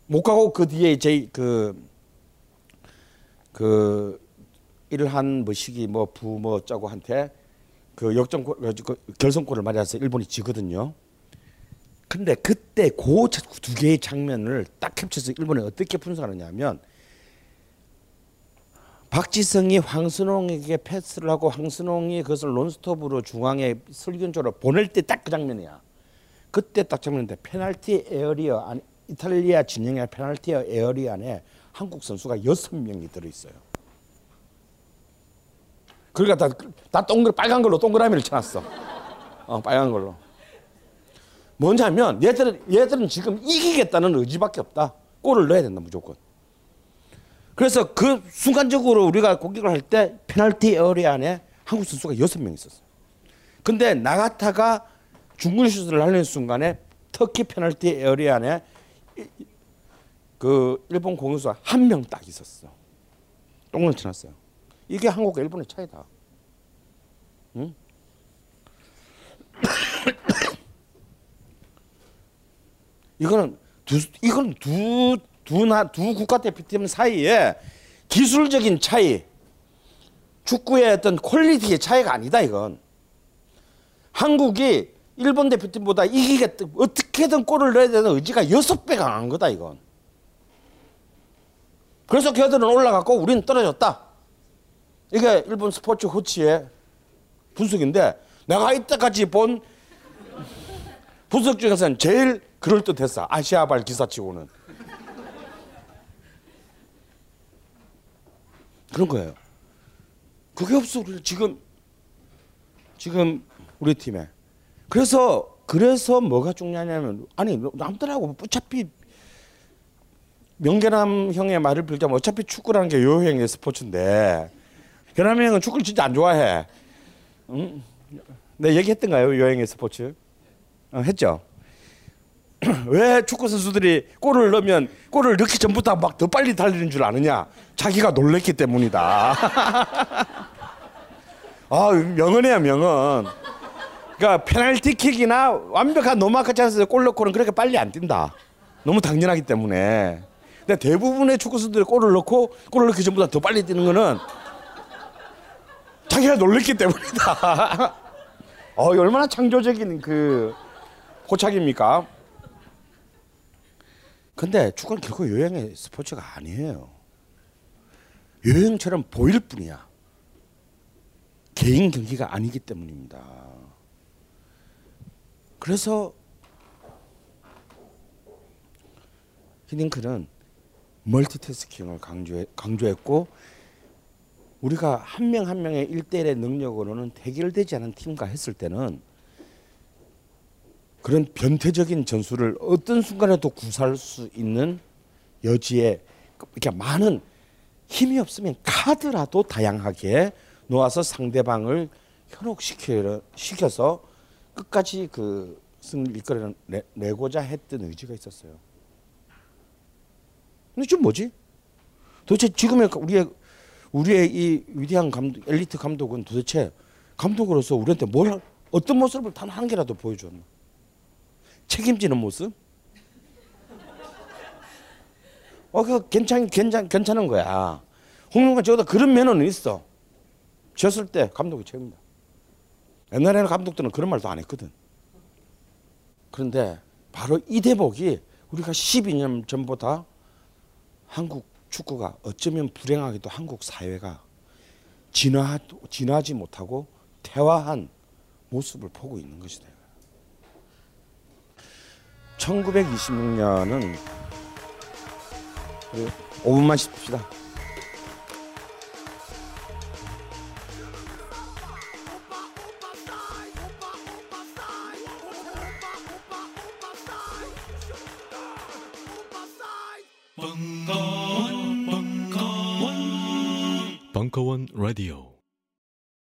못 가고 그 뒤에 이제 그그 일을 한 뭐 시기 뭐 부뭐 짜고한테 그 역전 골 그 결승골을 맞아서 일본이 지거든요. 근데 그때 그 두 개의 장면을 딱 캡쳐서 일본이 어떻게 분석하느냐면 박지성이 황순홍에게 패스를 하고 황순홍이 그것을 논스톱으로 중앙에 설견조로 보낼 때 딱 그 장면이야. 그때 딱 장면인데 페널티 에어리어 안 이탈리아 진영의 페널티 에어리어 안에 한국 선수가 여섯 명이 들어 있어요. 그러니까 다, 다 동글 빨간 걸로 동그라미를 쳐놨어. 어, 빨간 걸로. 뭐냐면 얘들은 얘들은 지금 이기겠다는 의지밖에 없다. 골을 넣어야 된다 무조건. 그래서 그 순간적으로 우리가 공격을 할 때 페널티 에어리어 안에 한국 선수가 여섯 명 있었어. 근데 나가타가 중거리 슛을 하는 순간에 터키 페널티 에어리어 안에 이- 그 일본 공격수가 한 명 딱 있었어. 똥을 쳐놨어요. 이게 한국과 일본의 차이다. 응? 이거는 두 이건 두두나두 국가 대표팀 사이에 기술적인 차이, 축구의 어떤 퀄리티의 차이가 아니다 이건. 한국이 일본 대표팀보다 이기겠다 어떻게든 골을 넣어야 되는 의지가 여섯 배 강한 거다 이건. 그래서 걔들은 올라갔고 우리는 떨어졌다. 이게 일본 스포츠 호치의 분석인데 내가 이때까지 본 분석 중에서는 제일 그럴 듯했어. 아시아발 기사치고는 그런 거예요. 그게 없어 지금 지금 우리 팀에. 그래서 그래서 뭐가 중요하냐면 아니 남들하고 어차피 명계남 형의 말을 빌자면 어차피 축구라는 게 요형의 스포츠인데 계남 형은 축구를 진짜 안 좋아해. 응? 내 얘기했던가요 요행의 스포츠? 어, 했죠. (clears throat) 왜 축구 선수들이 골을 넣으면 골을 넣기 전부터 막 더 빨리 달리는 줄 아느냐? 자기가 놀랬기 때문이다. (laughs) 아 명언이야 명언. 그러니까 페널티킥이나 완벽한 노마크 찬스에서 골 넣고는 그렇게 빨리 안 뛴다. 너무 당연하기 때문에. 근데 대부분의 축구 선수들이 골을 넣고 골을 넣기 전보다 더 빨리 뛰는 거는 자기가 놀랬기 때문이다. (laughs) 어, 얼마나 창조적인 그 포착입니까? 근데 축구는 결국 요행의 스포츠가 아니에요. 요행처럼 보일 뿐이야. 개인 경기가 아니기 때문입니다. 그래서 히딩크는 멀티태스킹을 강조해, 강조했고 우리가 한 명 한 명의 일대일의 능력으로는 해결되지 않은 팀과 했을 때는 그런 변태적인 전술을 어떤 순간에도 구사할 수 있는 여지에 이렇게 많은 힘이 없으면 카드라도 다양하게 놓아서 상대방을 현혹시켜 시켜서 끝까지 그 승리를 이끌어 내, 내고자 했던 의지가 있었어요. 근데 지금 뭐지? 도대체 지금의 우리의 우리의 이 위대한 감독, 엘리트 감독은 도대체 감독으로서 우리한테 뭘 할- 어떤 모습을 단 한 개라도 보여줬나? 책임지는 모습? 어, 그 괜찮 괜찮 괜찮은 거야. 홍명관 저보다 그런 면허는 있어. 졌을 때 감독이 책임다. 옛날에는 감독들은 그런 말도 안 했거든. 그런데 바로 이 대목이 우리가 12년 전보다 한국 축구가 어쩌면 불행하게도 한국 사회가 진화 진화하지 못하고 퇴화한 모습을 보고 있는 것이다. 1926년은 5분만 쉽시다. 벙커원 라디오